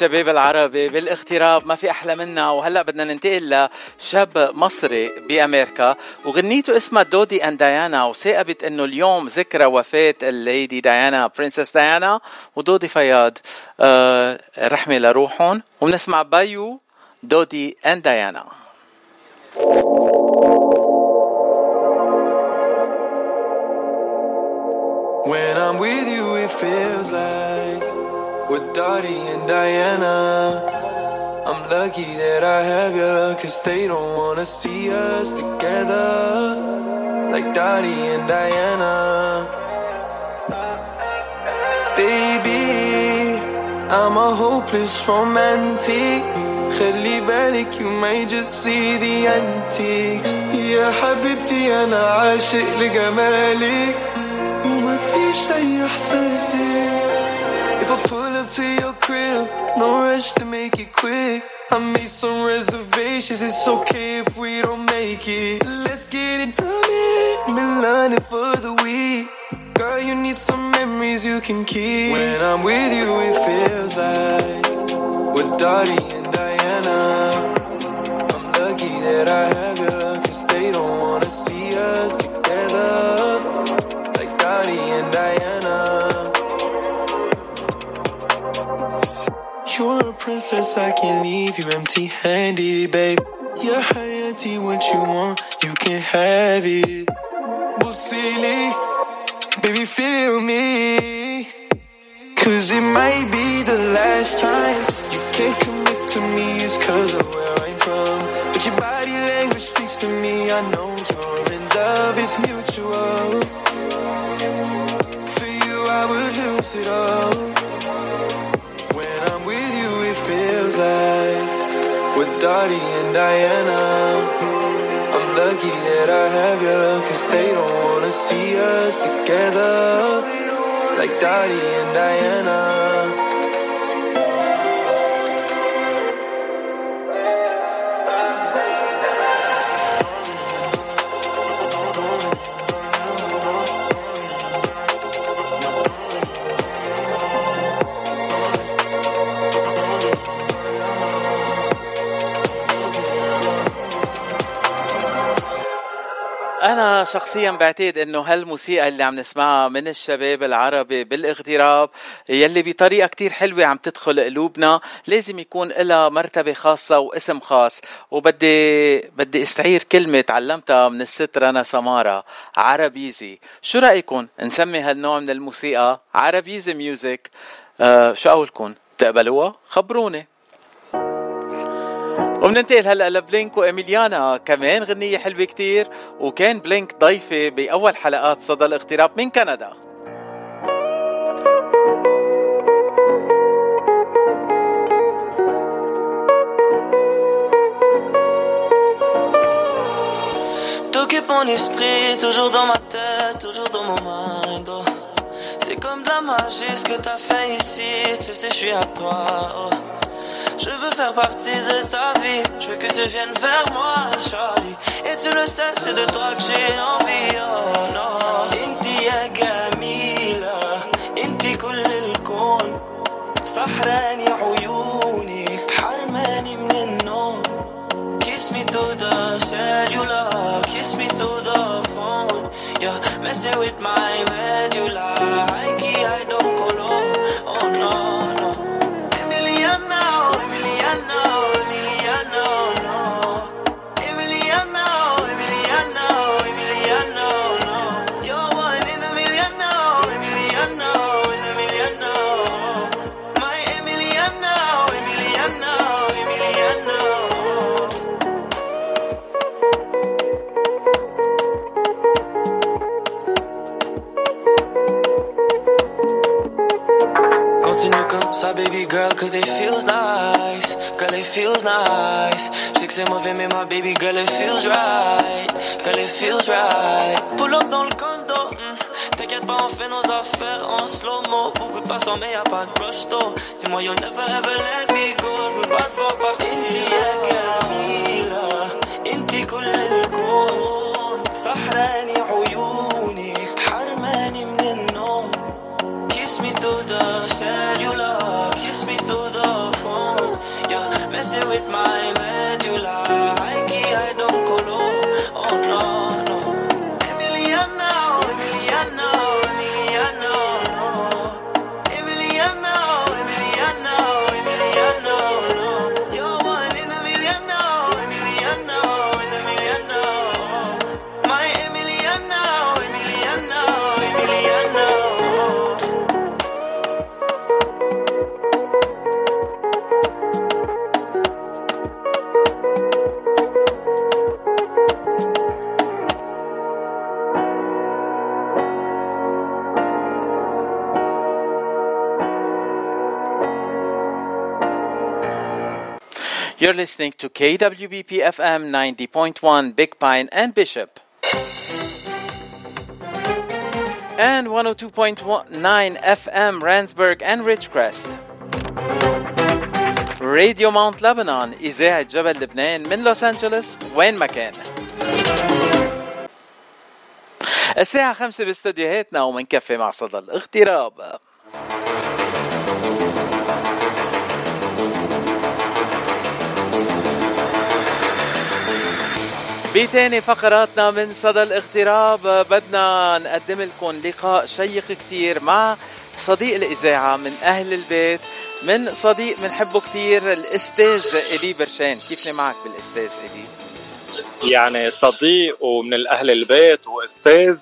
الشباب العربي بالاغتراب ما في أحلى منها وهلأ بدنا ننتقل لشاب مصري بأمريكا. وغنيته اسمها دودي and ديانا وتصاقبت إنه اليوم ذكرى وفاة ال Lady ديانا Princess ديانا. ودودي فايد آه رحمة لروحهم. وبنسمع بايو دودي and ديانا. When I'm with you, it feels like with Dottie and Diana. I'm lucky that I have you, cause they don't wanna see us together. Like Dottie and Diana. Baby, I'm a hopeless romantic. خلي بالك you may just see the antiques يا حبيبتي أنا عاشق لجمالك وما فيش أي إحساسي If I pull up to your crib, no rush to make it quick. I made some reservations, it's okay if we don't make it. Let's get into it, learning for the week. Girl, you need some memories you can keep. When I'm with you, it feels like with Dottie and Diana. I'm lucky that I have you, cause they don't wanna see us together. Like Dottie and Diana. You're a princess, I can't leave you empty handed, babe. Yeah, auntie, what you want, you can have it. Silly, baby, feel me. Cause it might be the last time you can't commit to me, it's cause of where I'm from. But your body language speaks to me, I know you're in love, it's mutual. For you, I would lose it all. Like with Dottie and Diana. I'm lucky that I have you, cause they don't wanna see us together. Like Dottie and Diana. شخصيا بعتقد إنه هالموسيقى اللي عم نسمعها من الشباب العربي بالاغتراب يلي بطريقة كتير حلوة عم تدخل قلوبنا لازم يكون لها مرتبة خاصة واسم خاص. وبدي بدي استعير كلمة تعلمتها من الست رنا سمارة عربيزي. شو رأيكم نسمي هالنوع من الموسيقى؟ عربيزي ميوزك. آه شو قولكم تقبلوها؟ خبروني. وبننتقل هلا لبلينك وإميليانا كمان غنية حلوة كتير وكان بلينك ضيفة بأول حلقات صدى الاغتراب من كندا T'occupes mon esprit, toujours dans ma tête, toujours dans mon mind. oh. C'est comme de la magie ce que t'as fait ici, tu sais, je suis à toi. oh. Je veux faire partie de ta vie, je veux que tu viennes vers moi, Charlie. Et tu le sais, c'est de toi que j'ai envie, oh non. Inti ya جميلة, inti كل الكون. سحراني عيونك, حرماني من النوم. Kiss me through the cellular, kiss me through the phone. Yeah, messing with my medulla. I key, I don't comme ça, baby girl, cause it feels nice. Girl, it feels nice. Je sais que c'est mauvais, mais ma baby girl, it feels right. Girl, it feels right. Pull up dans le condo. mm. T'inquiète pas, on fait nos affaires en slow-mo. Beaucoup de passants, mais y'a pas de rush though. Dis-moi, you'll never ever let me go. Je veux pas te voir partir. Inti ya جميلة انتي كل الكون سحراني with mine. Listening to KWBP FM 90.1 Big Pine and Bishop. And 102.9 FM Randsburg and Ridgecrest. راديو ماونت لبنان إذاعة جبل لبنان من لوس أنجلوس وين ما كان الساعة خمسة باستديوهاتنا ومنكفي مع صدى الاغتراب بتاني فقراتنا من صدى الاغتراب بدنا نقدم لكم لقاء شيق كتير مع صديق الإذاعة من أهل البيت من صديق بنحبه كتير الأستاذ إلي برشان. كيفني معك بالأستاذ إلي؟ يعني صديق ومن الأهل البيت وأستاذ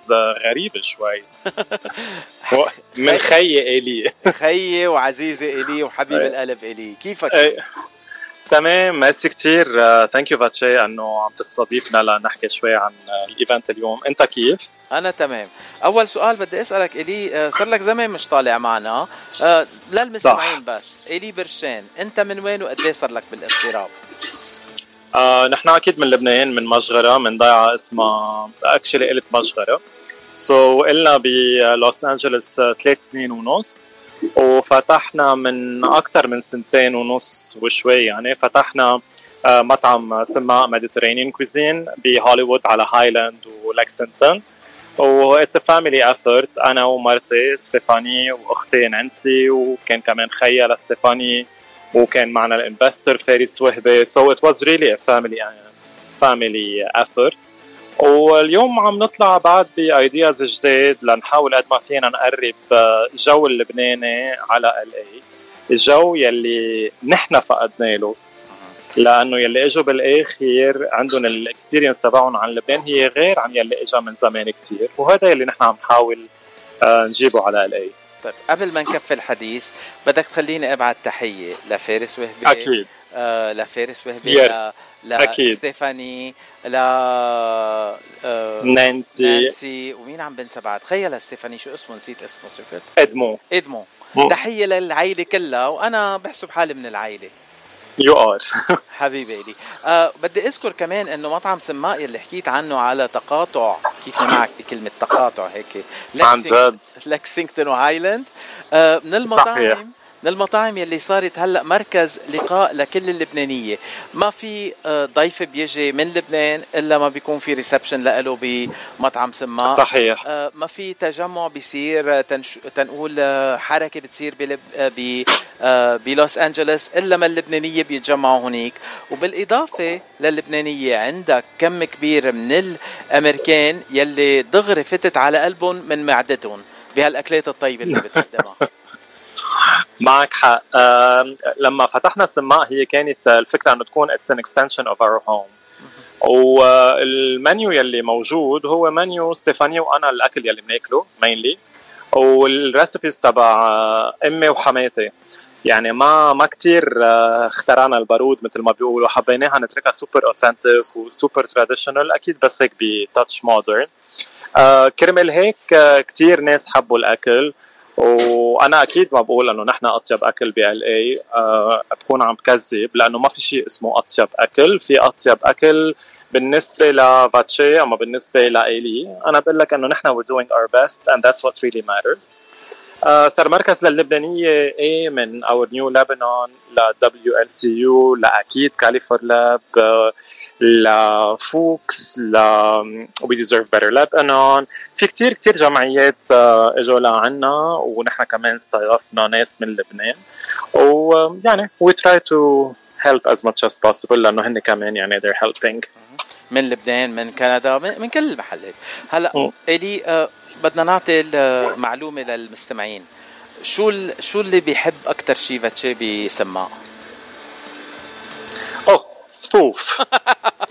غريب شوي. من خيي إلي. خيي وعزيزي إلي وحبيب. القلب إلي. كيفك. تمام ميرسي كثير thank you فاتشي إنه عم تستضيفنا لنحكي شوي عن آه، ال event اليوم. أنت كيف؟ أنا تمام. أول سؤال بدي أسألك إلي آه، صار لك زمان مش طالع معنا. آه، للمستمعين بس. إلي برشان أنت من وين وقد إيه صار لك بالاغتراب آه نحن أكيد من لبنان من مشغرة من ضيعة اسمها actually قلت مشغرة. so so, إلنا بلوس أنجلوس ثلاث سنين ونص. وفتحنا من أكثر من سنتين ونص وشوي يعني فتحنا آه، مطعم سماء Mediterranean Cuisine بهوليوود على هايلاند ولكسينغتون. و it's a family effort أنا ومرتي ستيفاني وأختي نانسي وكان كمان خيا لستيفاني وكان معنا ال investor فارس وهبة. so it was really a family family effort واليوم عم نطلع بعد ب ideas جديد لنحاول قد ما فينا نقرب آه، جو اللبناني على L.A. الجو يلي نحن فقدنا له. لأنه يلي إجوا بالاخر عندهم ال experience تبعهم عن لبنان هي غير عن يلي اجى من زمان كتير. وهذا يلي نحن عم نحاول آه، نجيبه على L.A. طيب قبل ما نكفي الحديث بدك تخليني أبعت تحية لفارس وهبي. أكيد. لفارس وهبي. لستيفاني ل آه نانسي. نانسي. ومين عم بنسى بعد؟ تخيل ستيفاني شو اسمه؟ نسيت اسمه صفت إدمو. إدمو. مم. تحية للعائلة كلها وأنا بحسب حالي من العائلة. you are حبيبي إلي. آه بدي أذكر كمان إنه مطعم سماء اللي حكيت عنه على تقاطع. كيف معك بكلمة تقاطع هيك؟ عن جد. لكسينغتون وهايلاند آه من المطاعم صحيح. من المطاعم يلي صارت هلأ مركز لقاء لكل اللبنانية. ما في آه، ضيف بيجي من لبنان إلا ما بيكون في reception له بمطعم سماء. صحيح. آه، ما في تجمع بيصير آه، تنش... تنقول حركة بتصير بلب... ب... بلوس انجلوس إلا ما اللبنانية بيتجمعوا هنيك. وبالإضافة للبنانيه عندك كم كبير من الأمريكان يلي دغري فتت على قلبهم من معدتهم بهالأكلات الطيبة اللي بتقدمها. معك حق. لما فتحنا السماء هي كانت الفكرة إنه تكون it's an extension of our home وال menu يلي موجود هو منيو ستيفانيا وأنا الأكل يلي بناكله mainly وال recipes تبع آه، أمي وحماتي. يعني ما ما كثير اخترعنا البارود مثل ما بيقولوا. حبيناها نتركها super authentic و super traditional أكيد بس هيك ب touch modern كرمال هيك كثير ناس حبوا الأكل. وأنا أكيد ما بقول إنه نحن أطيب أكل ب L.A. بكون عم بكذب لأنه ما في شيء اسمه أطيب أكل. في أطيب أكل بالنسبة لفاتشي أما بالنسبة لالي أنا بقول لك إنه نحن we're doing our best and that's what really matters. آه، صار مركز للبنانية إيه من Our New Lebanon ل WLCU لأكيد Cal for Leb آه، لفوكس ل We Deserve Better. Lebanon في كتير كتير جمعيات آه، إجوا لعنا ونحن كمان استضفنا ناس من لبنان. ويعني we try to help as much as possible لأنه هن كمان يعني they're helping. من لبنان من كندا من, من كل المحلات هلا. إلي آه، بدنا نعطي المعلومة للمستمعين. شو شو اللي بيحب أكثر شيء فاتشي بسما اوه صفوف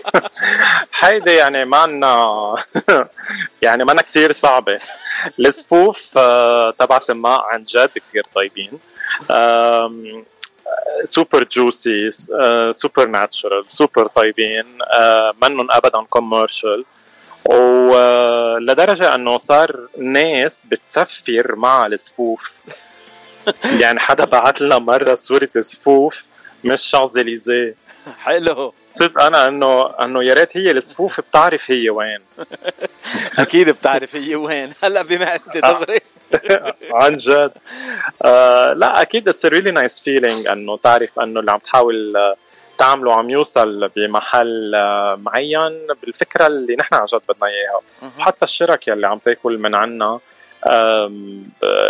هيدي يعني ما عنا يعني ما كتير صعبة. الصفوف آه، تبع سما عن جد كتير طيبين. super juicy super natural super طيبين آه، منن ابدا commercial ولدرجة إنه صار ناس بتسفر مع الصفوف يعني حدا بعت لنا مرة صورة صفوف من شانزليزيه حلو. صرت أنا إنه إنه يا ريت هي الصفوف بتعرف هي وين. أكيد بتعرف هي وين. هلا بما أنت دغري. عن جد. آه لا أكيد it's really nice feeling إنه تعرف إنه اللي عم تحاول آه، تعمله عم يوصل بمحل آه، معين بالفكرة اللي نحن عن جد بدنا إياها. وحتى الشرك يلي عم تاكل من عنا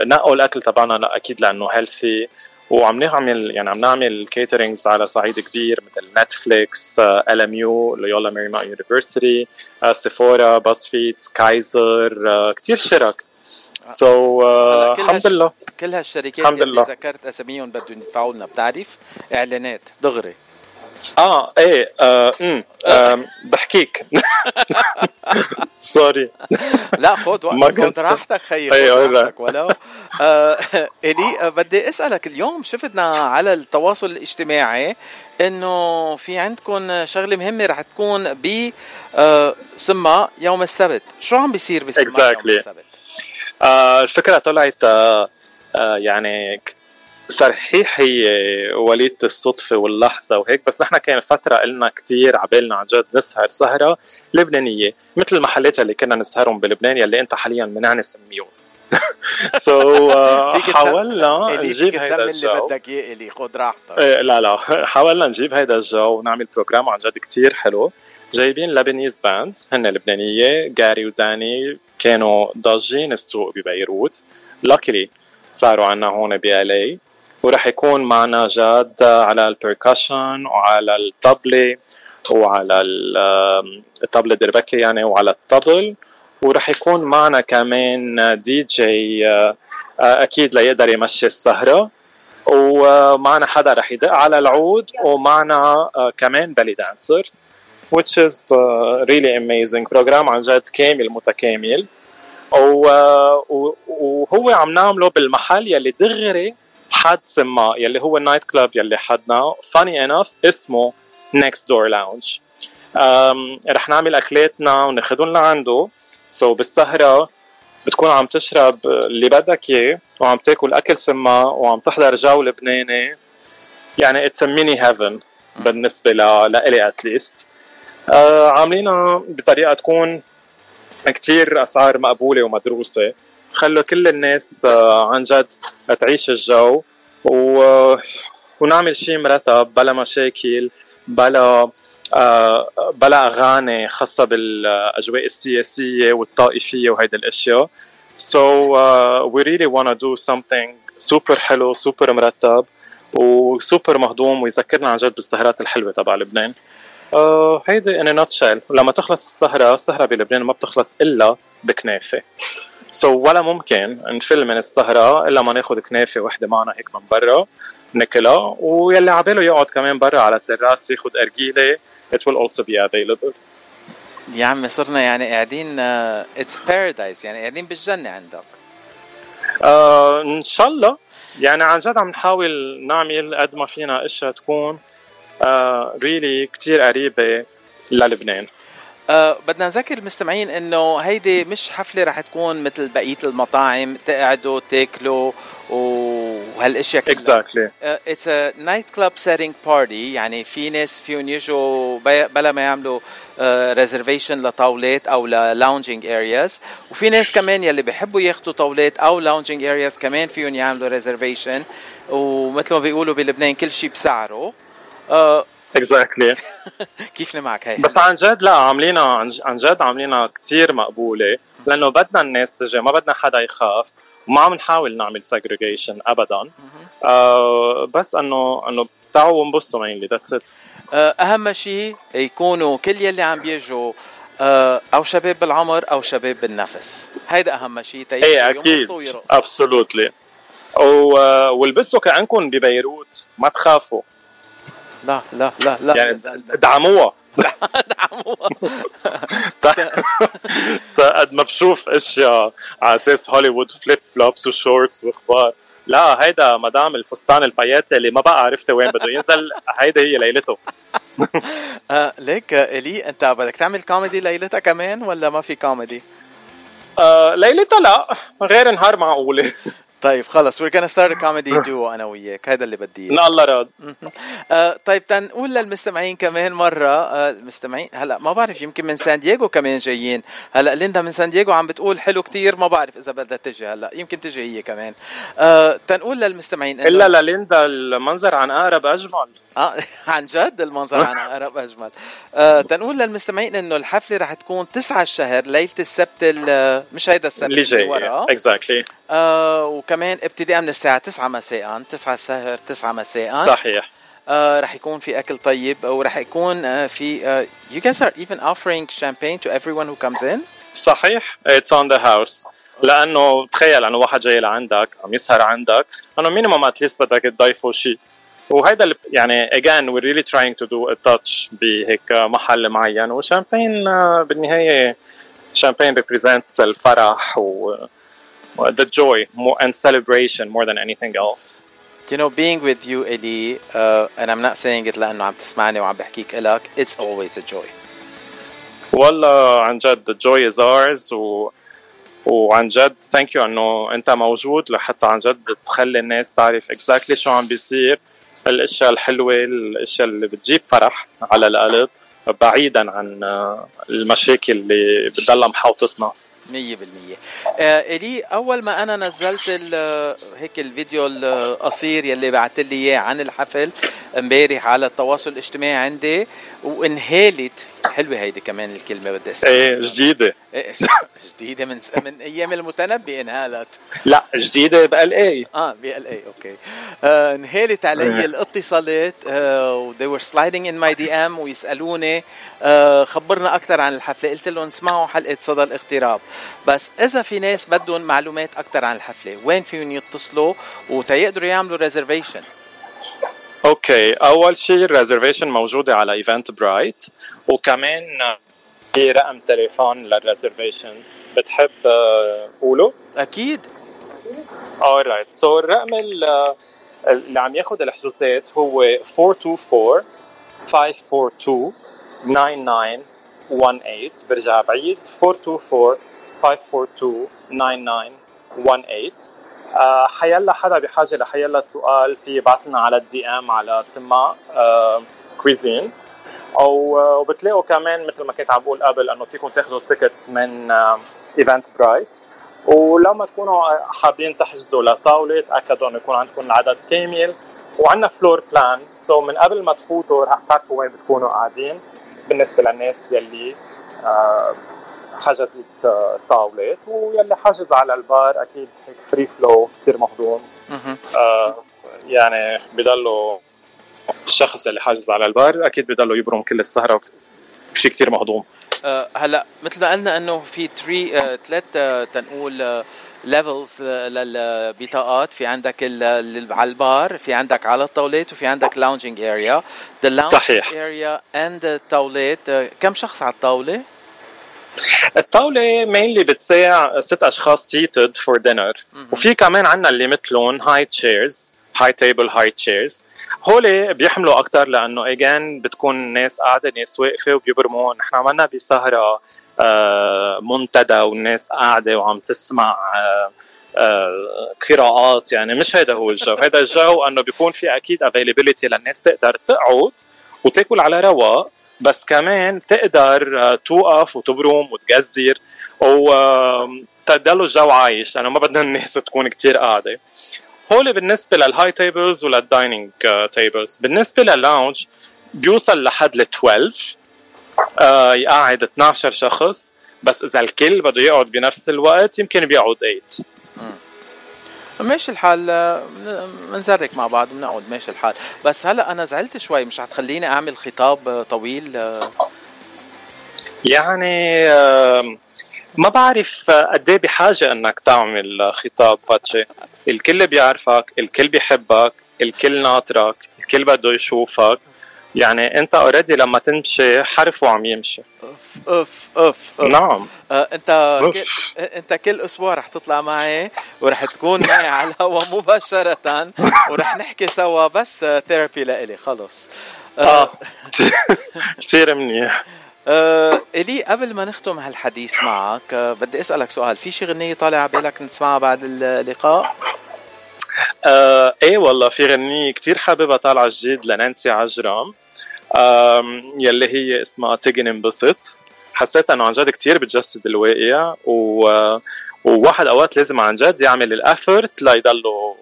نقوا الأكل تبعنا لا أكيد لأنه healthy وعم نعمل يعني عم نعمل caterings على صعيد كبير مثل Netflix LMU Loyola Marymount University Sephora باسفيتس Kaiser كثير شرك. so هلا كل الحمد لله. كل هالشركات اللي. ذكرت أساميهم بدهم يدفعوا لنا بتعرف إعلانات دغري. آه إيه آه امم آم، بحكيك. سوري لا خد وقتك خد راحتك خيي أيوة، خد أيوة. راحتك ولو. آه إلي آه، بدي أسألك اليوم شفتنا على التواصل الاجتماعي إنه في عندكم شغلة مهمة رح تكون ب آه، سما يوم السبت. شو عم بيصير بسما يوم Exactly. السبت؟ آه الفكرة طلعت آه آه يعني صحيح هي وليدة الصدفة واللحظة وهيك بس نحن كان فترة قلنا كتير عبالنا عن جد نسهر سهرة لبنانية مثل المحلات اللي كنا نسهرهم بلبنان يلي أنت حاليا مانعني سميهم. so فيك تسم- حاولنا نجيب هيدا تسمي اللي الجو. بدك إياه إلي خد راحتك. إيه لا لا حاولنا نجيب هيدا الجو ونعمل program عن جد كتير حلو. جايبين Lebanese band هن لبنانية جاري وداني كانوا ضاجين السوق ببيروت. luckily صاروا عنا هون بي ورح يكون معنا جاد على ال percussion وعلى الطبلة وعلى الطبلة دربكة يعني وعلى الطبل. ورح يكون معنا كمان دي جي آه، آه، أكيد ليقدر يمشي السهرة. ومعنا حدا رح يدق على العود. ومعنا uh, كمان belly dancer which is really amazing program عن جد كامل متكامل. وهو عم نعمله بالمحل يلي دغري حد سماه يلي هو ال nightclub يلي حدنا funny enough اسمه door lounge. um, رح نعمل اكلاتنا وناخدهم لعنده so so بالسهرة بتكون عم تشرب اللي بدك إياه وعم تاكل أكل سما وعم تحضر جو لبناني يعني it's mini heaven بالنسبة ل- لإلي at least آه عاملينها بطريقة تكون كتير أسعار مقبولة ومدروسة. خلوا كل الناس آه عن جد تعيش الجو. ونعمل شيء مرتب بلا مشاكل بلا آه بلا أغاني خاصة بالأجواء السياسية والطائفية وهيدي الأشياء. So uh, we really want to do something سوبر حلو سوبر مرتب وسوبر مهضوم ويذكرنا عن جد بالسهرات الحلوة تبع لبنان. آه هيدي in a nutshell لما تخلص السهرة السهرة بلبنان ما بتخلص إلا بكنافة. so so, ولا ممكن نفل من السهره إلا ما ناخذ كنافة وحدة معنا هيك من برا ناكلها ويلي عباله يقعد كمان برا على التراس ياخذ أرجيلة. It will also be available. يا عمي صرنا يعني قاعدين it's paradise يعني قاعدين بالجنة عندك. آه إن شاء الله. يعني عن جد عم نحاول نعمل قد ما فينا إشياء تكون آه really كتير قريبة للبنان. أه بدنا نذكر المستمعين إنه هيدي مش حفلة رح تكون مثل بقية المطاعم تقعدوا تاكلوا وهالأشياء كلها. Exactly. it's a nightclub setting party يعني في ناس فيهم يجوا بلا ما يعملوا reservation لطاولات أو ل lounging areas وفي ناس كمان يلي بيحبوا ياخذوا طاولات أو lounging areas كمان فيهم يعملوا reservation ومثل ما بيقولوا بلبنان كل شيء بسعره. أه exactly كيفنا معك هي بس عن جد لا عاملينها عن جد عاملينها كتير مقبولة. لأنه بدنا الناس تجي ما بدنا حدا يخاف وما عم نحاول نعمل segregation ابدا. آه بس إنه إنه تعوا وانبسطوا mainly that's it أهم شيء يكونوا كل يلي عم بيجوا آه، أو شباب بالعمر أو شباب بالنفس. هيدا أهم شيء إيه أكيد. absolutely والبسوا كأنكم ببيروت ما تخافوا. لا لا لا لا. يعني دعموها. قد ما بشوف اشياء على أساس هوليوود flip flops و shorts وأخبار. لا هيدا مدام الفستان البياتي اللي ما بقى عرفت وين بده ينزل هيدا هي ليلته. آه ليك إلي أنت بدك تعمل كوميدي ليلتها كمان ولا ما في كوميدي؟ آه ليلتها لا غير نهار معقولة. طيب خلص. We're gonna start a comedy duo أنا وياك. هذا اللي بدي ان الله راد. آه طيب تنقول للمستمعين كمان مرة. آه المستمعين هلا ما بعرف يمكن من سان دييغو كمان جايين. هلا ليندا من سان دييغو عم بتقول حلو كتير ما بعرف إذا بدها تجي هلا. يمكن تجي هي كمان. آه تنقول للمستمعين إنه- إلا لليندا المنظر عن أقرب أجمل. آه عن جد المنظر عن أقرب أجمل. آه تنقول للمستمعين إنه الحفلة رح تكون 9 الشهر ليلة السبت ال- مش هيدا السبت اللي جاي. exactly آه وكمان ابتداء من الساعة 9 مساء 9 الشهر 9 مساء. صحيح. آه رح يكون في أكل طيب ورح يكون آه في آه you guys are even offering champagne to everyone who comes in. صحيح. it's on the house لأنه تخيل أنه واحد جاي لعندك عم يسهر عندك أنه مينيموم اتليست بدك تضيفه شيء وهيدا اللي يعني again we're really trying to do a touch بهيك محل معين. وشامبين آه، بالنهاية شامبين represents الفرح و the joy more and celebration more than anything else. You know, being with you, Eli, uh, and I'm not saying it لأنه عم تسمعني وعم بحكيك إلك, it's always a joy. والله عن جد the joy is ours و وعن جد thank you إنه أنت موجود لحتى عن جد تخلي الناس تعرف exactly شو عم بيصير. الأشياء الحلوة الأشياء اللي بتجيب فرح على القلب بعيدا عن المشاكل اللي بتضلها محاوطتنا. مية بالمية. آه إلي أول ما أنا نزلت ال- هيك الفيديو القصير يلي بعت لي إياه عن الحفل امبارح على التواصل الاجتماعي عندي وإنهالت. حلوة هيدي كمان الكلمة بدي إيه جديدة. إيه، جديدة من من أيام المتنبي إنهالت. لا جديدة بال E آه بي ال E okay. آه إنهالت علي الاتصالات آه they were sliding in my DM ويسألوني آه خبرنا أكثر عن الحفلة. قلت لهم اسمعوا حلقة صدى الاغتراب. بس إذا في ناس بدهم معلومات أكثر عن الحفلة وين فيهم يتصلوا؟ وتيقدروا يعملوا reservation okay أول شيء ال reservation موجودة على Eventbrite وكمان في رقم تليفون لل reservation بتحب آه، قوله؟ أكيد. Alright so الرقم ال- اللي عم ياخذ الحجوزات هو 424 542 9918 برجع بعيد. 424 542 9918 آه، حيلا حدا بحاجة لحيلا سؤال في يبعث لنا على ال DM على سماء آه، cuisine أو آه، وبتلاقوا كمان مثل ما كنت عم بقول قبل إنه فيكم تاخذوا tickets من Eventbrite ولما تكونوا حابين تحجزوا لطاولة تاكدوا إنه يكون عندكم العدد كامل. وعندنا floor plan so من قبل ما تفوتوا رح تعرفوا وين بتكونوا قاعدين بالنسبة للناس يلي آه، حجزت آه، طاولات ويلي حجز على البار أكيد هيك free flow كثير مهضوم. آه، يعني بضلوا الشخص اللي حاجز على البار أكيد بضلوا يبرم كل السهرة شيء كثير مهضوم. آه، هلا مثل ما قلنا إنه في three ثلاث تنقول levels للبطاقات. في عندك على البار في عندك على الطاولات وفي عندك lounging area the lounging. area and الطاولات آه، كم شخص على الطاولة؟ الطاولة mainly بتساع ست أشخاص seated for dinner. وفي كمان عنا اللي مثلهم high chairs high table high chairs هول بيحملوا أكتر لأنه again بتكون ناس قاعدة ناس واقفة وبيبرموا. نحن عملنا بسهرة آه، منتدى والناس قاعدة وعم تسمع آه، آه، قراءات. يعني مش هيدا هو الجو. هيدا الجو إنه بيكون في أكيد availability للناس تقدر تقعد وتاكل على رواق. بس كمان تقدر آه، توقف وتبرم وتجزر وتضلوا الجو عايش لأنه ما بدنا الناس تكون كتير قاعدة. هول بالنسبة لل high tables ولل dining tables بالنسبة لل lounge بيوصل لحد ل 12 آه، يقعد 12 شخص بس إذا الكل بده يقعد بنفس الوقت يمكن بيقعد 8 ماشي الحال آه، بنزرك مع بعض بنقعد ماشي الحال. بس هلا أنا زعلت شوي مش حتخليني أعمل خطاب آه، طويل آه، يعني ما بعرف آه، قد إيه بحاجة إنك تعمل آه، خطاب فاتشي الكل بيعرفك الكل بيحبك الكل ناطرك الكل بده يشوفك. يعني انت اوريدي لما تمشي حرف وعم يمشي. أوف أوف أوف نعم. آه، انت كل انت كل أسبوع رح تطلع معي ورح تكون معي على الهوا مباشرة ورح نحكي سوا بس ثيرابي لإلي خلص. آه كثير منيح. آه إلي قبل ما نختم هالحديث معك آه بدي أسألك سؤال. في شي غنية طالعة على بالك نسمعها بعد اللقاء؟ آه إيه والله في غنية كتير حاببها طالعة جديد لنانسي عجرم. يلي هي اسمها تيجي ننبسط. حسيت إنه عن جد كتير بتجسد الواقع و وواحد أوقات لازم عن جد يعمل ال effort ليضله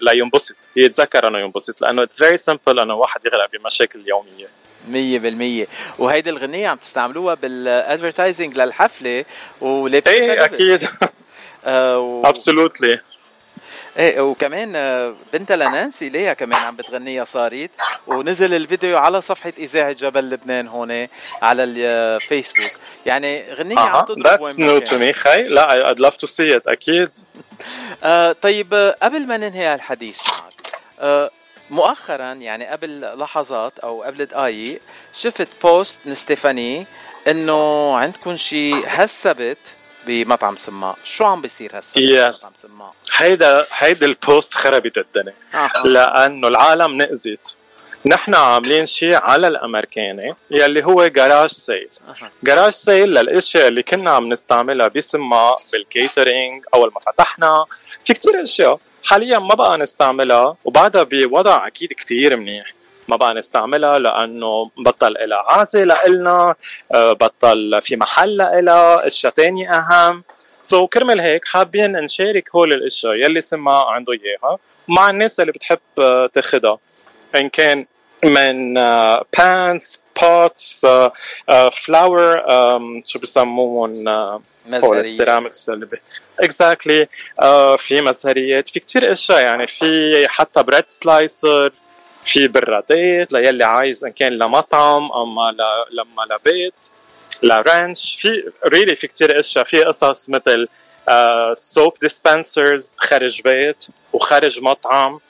لينبسط يتذكر إنه ينبسط لأنه it's very simple إنه واحد يغرق بمشاكل اليوميه مية بالمية. وهيدي الغنية عم تستعملوها بال advertising للحفلة ولابسة إيه. أكيد. آه. absolutely إيه وكمان آه، بنتها لنانسي ليها كمان عم بتغنيها صارت ونزل الفيديو على صفحة إذاعة جبل لبنان هون على الفيسبوك يعني غنية عم أها تضرب وين نيو ما تو. مي خي. لا I'd love to see it أكيد. آه طيب آه، قبل ما ننهي الحديث معك آه مؤخرا يعني قبل لحظات أو قبل دقائق شفت بوست من ستيفاني إنه عندكم شيء هالسبت بمطعم سماء شو عم بيصير هالسبت Yes. بمطعم سماء هيدا هيدي البوست خربت الدنيا. آه. لأنه العالم نقزت نحن عاملين شيء على الأمريكاني يلي هو garage sale garage sale للاشياء اللي كنا عم نستعملها بسماء بال catering أول ما فتحنا. في كتير أشياء حاليا ما بقى نستعملها وبعدها بوضع أكيد كتير منيح. ما بقى نستعملها لأنه بطل لها عازة لإلنا آه، بطل في محل لها إشياء تانية أهم so so, كرمال هيك حابين نشارك هول الإشياء يلي سما عنده إياها مع الناس اللي بتحب آه، تاخدها إن كان من pans pots flower شو بسموهم آه،. ال ceramics اللي. exactly في مزهريات في كتير إشياء يعني في حتى bread slicer في برادات ليلي عايز إن كان لمطعم أما. لما لبيت ل ranch في really في كتير أشياء. في قصص مثل soap dispensers خارج بيت وخارج مطعم.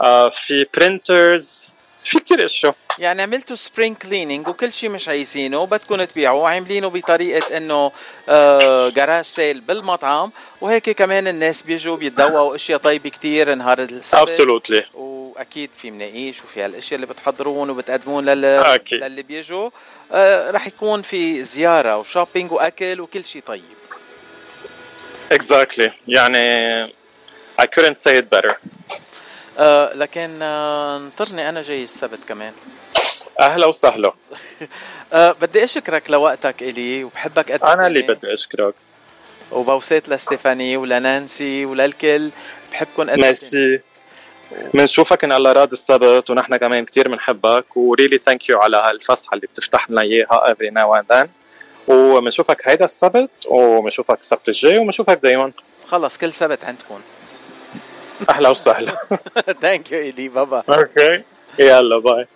آه، في printers في كتير اشياء يعني عملتوا spring cleaning وكل شيء مش عايزينه بدكم تبيعوه عاملينه بطريقة إنه آه garage sale بالمطعم وهيك كمان الناس بيجوا بيتدوقوا أشياء طيبة كتير نهار السبت. absolutely وأكيد في مناقيش وفي هالأشياء اللي بتحضرون وبتقدمون لل... أكيد. للي بيجوا. آه رح يكون في زيارة و shopping وأكل وكل شيء طيب. exactly يعني I couldn't say it better. آه لكن آه انطرني أنا جاي السبت كمان. أهلا وسهلا. أه بدي أشكرك لوقتك إيلي وبحبك قد الدني إيلي. بدي أشكرك. وبوسات لستيفاني ولنانسي وللكل بحبكم قد ميرسي. بنشوفك ان الله راد السبت ونحن كمان كثير بنحبك و really thank you على هالفسحه اللي بتفتح لنا إياها every now and then وبنشوفك هيدا السبت وبنشوفك السبت الجاي وبنشوفك دايما. خلص كل سبت عندكم أهلا وسهلا. thank you إيلي bye bye okay يلا bye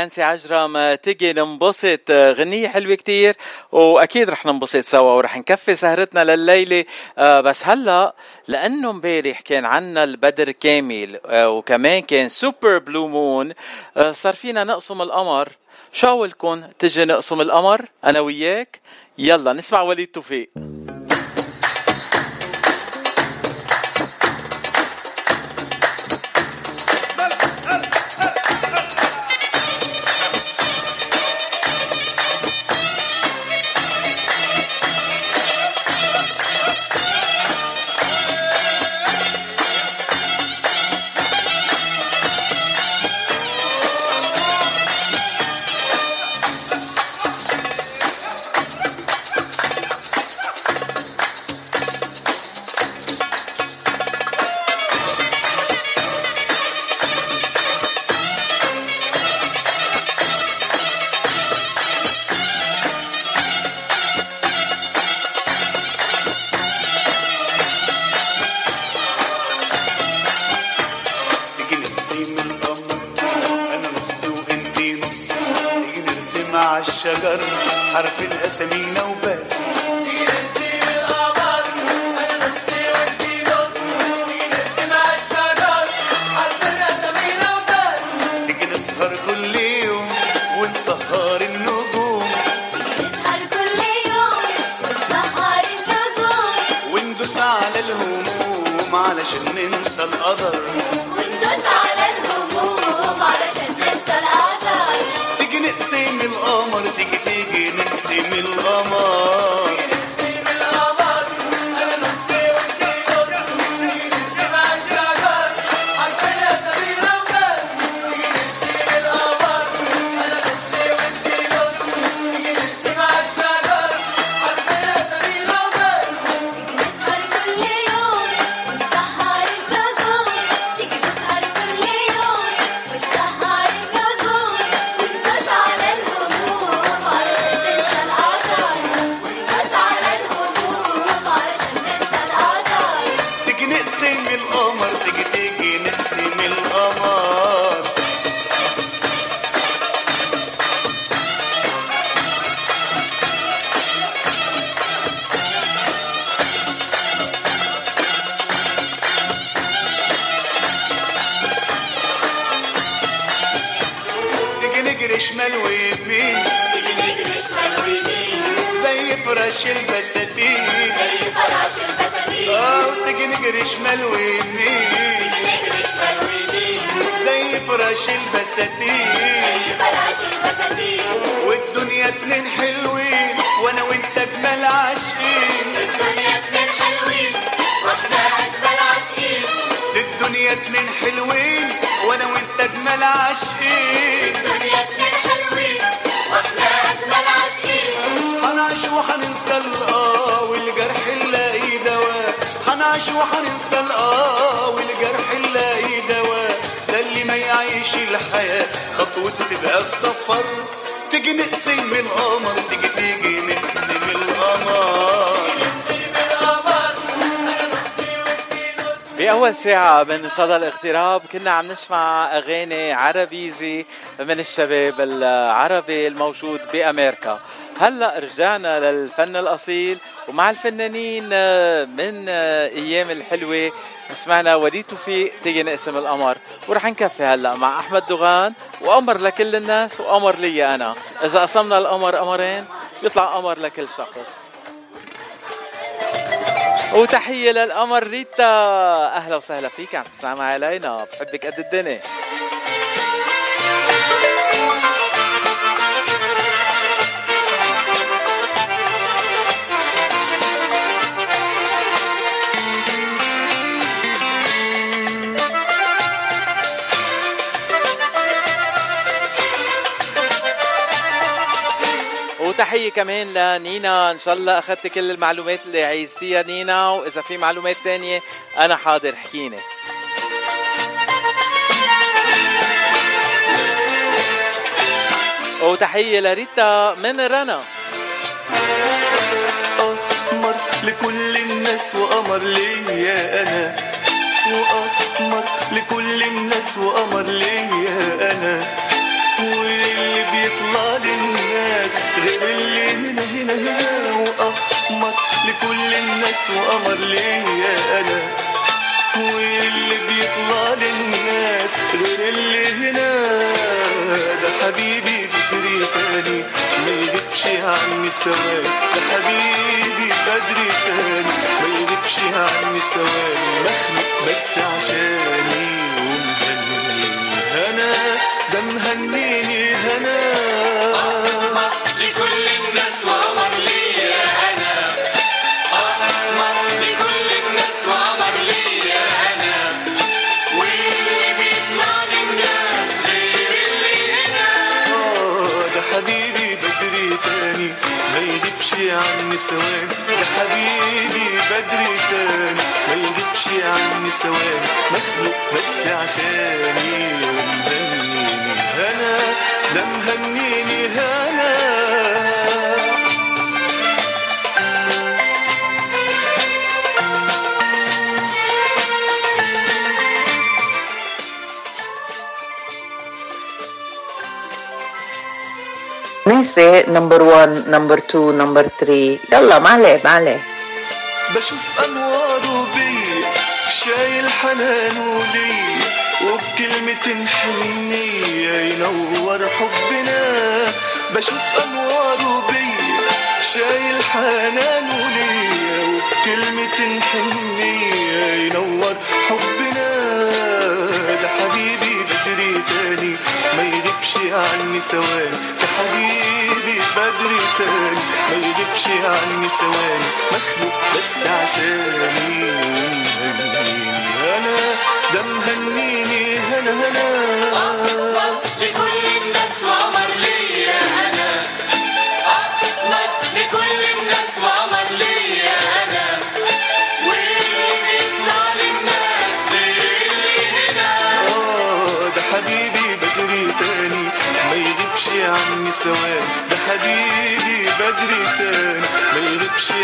نانسي عجرم تيجي ننبسط غنية حلوة كتير وأكيد رح ننبسط سوا ورح نكفي سهرتنا لليلة. آه، بس هلأ لأنه امبارح كان عنا البدر كامل آه، وكمان كان super blue moon آه، صار فينا نقسم القمر. شو قولكن تجي نقسم القمر؟ أنا وياك. يلا نسمع وليد توفيق. صدى الاغتراب كنا عم نسمع أغاني عربيزي من الشباب العربي الموجود بأمريكا. هلأ رجعنا للفن الأصيل ومع الفنانين من أيام الحلوة سمعنا وليد توفيق تيجي نقسم القمر. ورح نكفي هلأ مع أحمد دوغان وقمر لكل الناس وقمر لي أنا. إذا قسمنا القمر قمرين يطلع قمر لكل شخص. وتحية للقمر ريتا. أهلا وسهلا فيك. عم تسمع علينا بحبك قد الدنيا. وتحية كمان لنينا. إن شاء الله أخذت كل المعلومات اللي عايزتيها نينا وإذا في معلومات تانية أنا حاضر. حكيني وتحية لريتا من رنا. قمر لكل الناس وقمر ليا أنا. وقمر لكل الناس وقمر ليا أنا. واللي بيطلع للناس غير اللي هنا هنا هنا وقمر لكل الناس وقمر ليا أنا. واللي بيطلع للناس غير اللي هنا ده حبيبي بدري تاني. ما يغيبش عني ثواني ده حبيبي بدري تاني. ما يغيبش عني ثواني مخلوق بس عشاني. ومهنيني هنا ده مهنيني هنا. عني مخلوق بس عشاني ومهنيني هنا ده مهنيني هنا خمسة نمبر 1 نمبر 2 نمبر 3 يلا ما عليه ما عليه بشوف أنواره بي شايل حنان ولي وبكلمة حنية ينور حبنا. بشوف انواره بي شايل حنان ولي وبكلمة حنية ينور حبنا. يغيبش عني ثواني ده حبيبي بدري تاني. ما يغيبش عني ثواني مخلوق بس عشاني هنا ده مهنيني هنا هنا.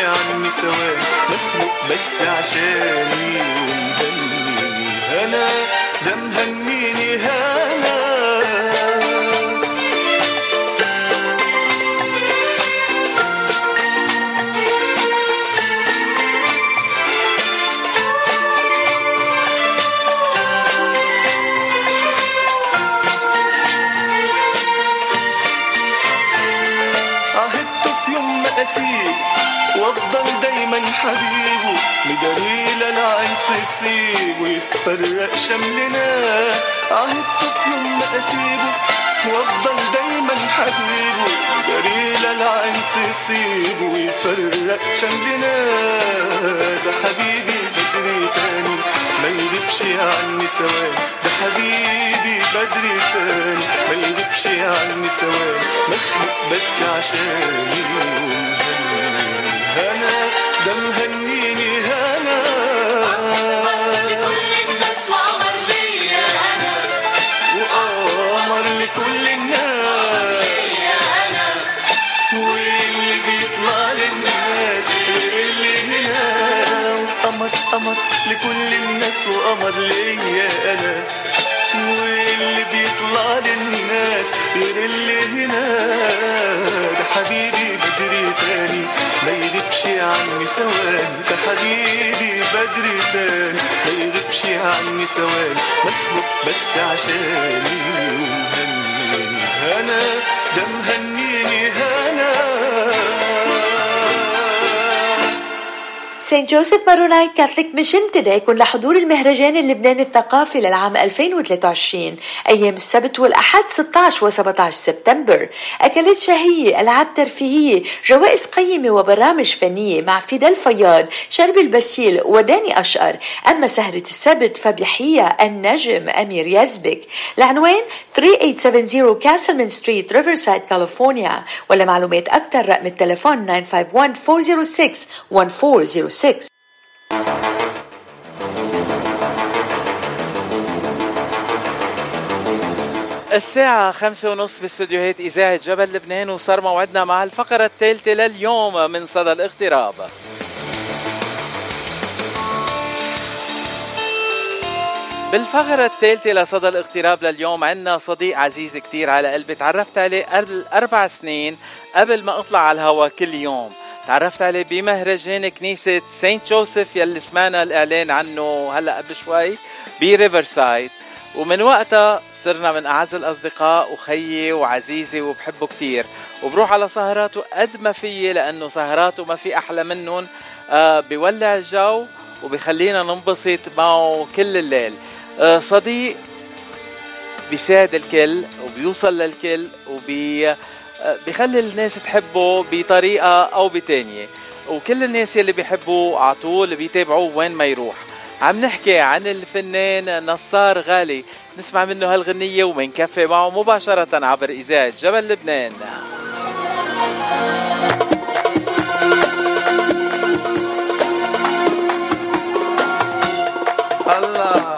عني ثواني مخلوق بس عشاني ومهنيني هنا ده مهنيني حبيبه مداريل العين تسيب ويتفرق شملنا عهدت في يوم ما أسيبه. وأفضل دايما حبيبه مداريل العين تسيب ويتفرق شملنا ده حبيبي بدري تاني. ما يغيبش عني ثواني حبيبي بدري تاني ما يغيبش عني ثواني مخلوق بس ومهنيني هنا ده مهنيني هنا وقمر قمر لكل الناس وقمر ليا أنا. واللي بيطلع للناس غير اللي هنا. ده حبيبي بدري تاني ما يغيبش عني ثواني. ده حبيبي بدري تاني ما يغيبش عني ثواني. مخلوق بس عشاني ومهنيني هنا Saint Joseph Maronite Catholic Mission تدعيكم لحضور المهرجان اللبناني الثقافي للعام 2023 أيام السبت والأحد 16 و 17 سبتمبر. أكلات شهية ألعاب ترفيهية جوائز قيمة وبرامج فنية مع فيدال فياض شربل باسيل وداني أشقر. أما سهرة السبت فبيحييها النجم أمير يزبك. العنوان 3870 Castleman Street ريفرسايد كاليفورنيا ولمعلومات أكثر رقم التليفون 951 406 1406 الساعة خمسة ونص باستديوهات إذاعة جبل لبنان وصار موعدنا مع الفقرة الثالثة لليوم من صدى الاغتراب. بالفقرة الثالثة لصدى الاغتراب لليوم عنا صديق عزيز كتير على قلبي تعرفت عليه قبل أربع سنين قبل ما أطلع على الهوا كل يوم. تعرفت عليه بمهرجان كنيسة سانت جوزيف يلي سمعنا الإعلان عنه هلأ قبل شوي بريفرسايد ومن وقتها صرنا من أعز الأصدقاء وخيي وعزيزي وبحبه كتير. وبروح على سهراته قد ما فيي لأنه سهراته ما في أحلى منهم. آه بيولع الجو وبيخلينا ننبسط معه كل الليل. آه صديق بيساعد الكل وبيوصل للكل وبي بيخلي الناس تحبه بطريقة أو بتانية. وكل الناس يلي بيحبوه على طول بيتابعوه وين ما يروح. عم نحكي عن الفنان نصار غالي. نسمع منه هالغنية ومنكفي معه مباشرة عبر إذاعة جبل لبنان. الله.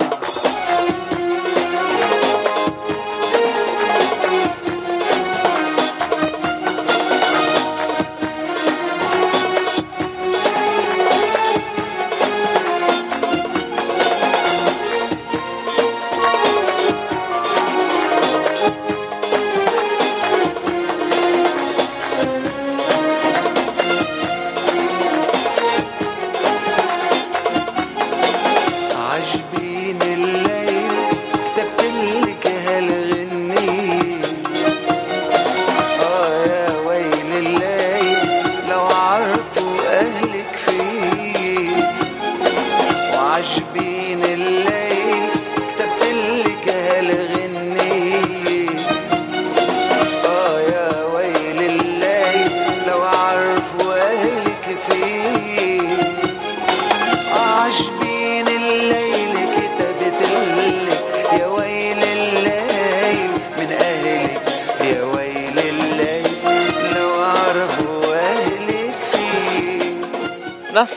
Às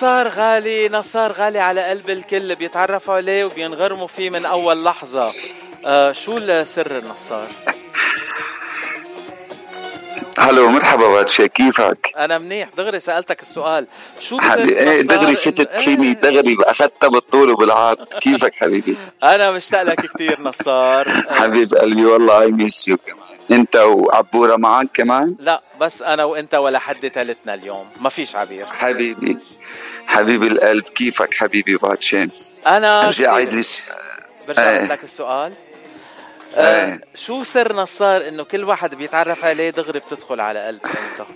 نصار غالي نصار غالي على قلب الكل بيتعرفوا عليه وبينغرموا فيه من أول لحظة. آه شو السر النصار؟ hello مرحبا باتشي كيفك؟ أنا منيح دغري سألتك السؤال. شو سر حبيبي إيه دغري فتت فيني دغري اخذتها بالطول وبالعرض كيفك حبيبي؟ أنا مشتاق لك كثير نصار. حبيب قلبي والله I miss you كمان. أنت وعبورة معك كمان؟ لا بس أنا وأنت ولا حد ثالثنا اليوم. ما فيش عبير. حبيبي. حبيبي القلب كيفك حبيبي باتشي؟ أنا رجع عيد لي برجع. أقول لك السؤال. آه إيه شو سر نصار إنه كل واحد بيتعرف عليه دغري بتدخل على قلبه أنت؟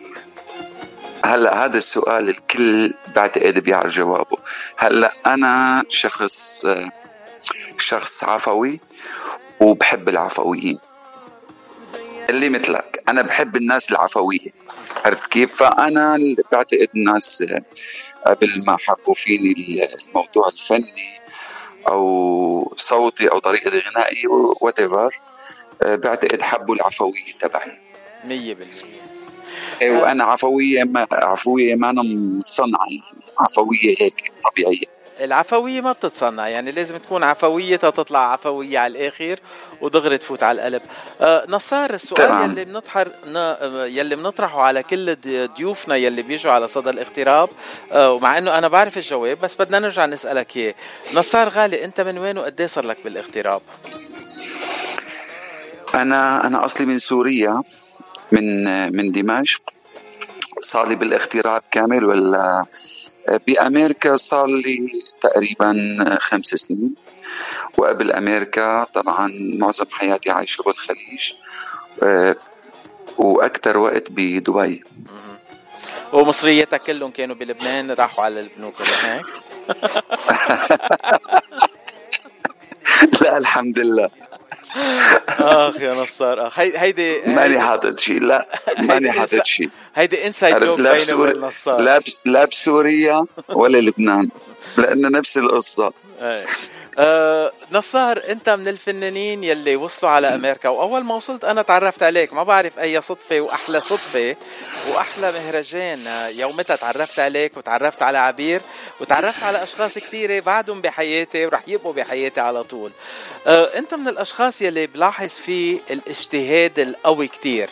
هلا هذا السؤال الكل بعتقد بيعرف جوابه. هلا أنا شخص آه، شخص عفوي وبحب العفويين. اللي مثلك أنا بحب الناس العفوية. عرفت كيف؟ فأنا بعتقد الناس آه، قبل ما حبوا فيني الموضوع الفني أو صوتي أو طريقة غنائي وات بعتقد حبوا العفوية تبعي. 100% إيه، وأنا عفوية ما عفوية ما أنا مصنعة يعني عفوية هيك طبيعية. العفوية ما بتتصنع يعني لازم تكون عفوية تطلع عفوية على الآخر ودغري تفوت على القلب. آه نصار السؤال تمام. يلي بنطحر يلي بنطرحه على كل ضي- ضيوفنا يلي بيجوا على صدى الاغتراب آه ومع إنه أنا بعرف الجواب بس بدنا نرجع نسألك إياه. نصار غالي أنت من وين وقد صار لك بالاغتراب؟ أنا أنا أصلي من سوريا من من دمشق. صار لي بالاغتراب كامل ولا بأمريكا صار لي تقريبا خمس سنين وقبل أمريكا طبعا معظم حياتي عايشة بالخليج وأكثر وقت بدبي. ومصريتك كلهم كانوا بلبنان راحوا على البنوك ولا هيك. لا الحمد لله آخ يا نصار آخ هي- هيدي ماني حاطط شيء لا ماني هيدي حاطط شيء هيدي انسايد؟ جوك لا بيني وبين نصار لا لا بسوريا ولا لبنان لأنه نفس القصة. آه نصار انت من الفنانين يلي وصلوا على أمريكا وأول ما وصلت أنا تعرفت عليك. ما بعرف أي صدفة وأحلى صدفة وأحلى مهرجان آه، يومتها تعرفت عليك وتعرفت على عبير وتعرفت على أشخاص كثيره بعدهم بحياتي ورح يبقوا بحياتي على طول. آه انت من الأشخاص يلي بلاحظ فيه الاجتهاد القوي كتير.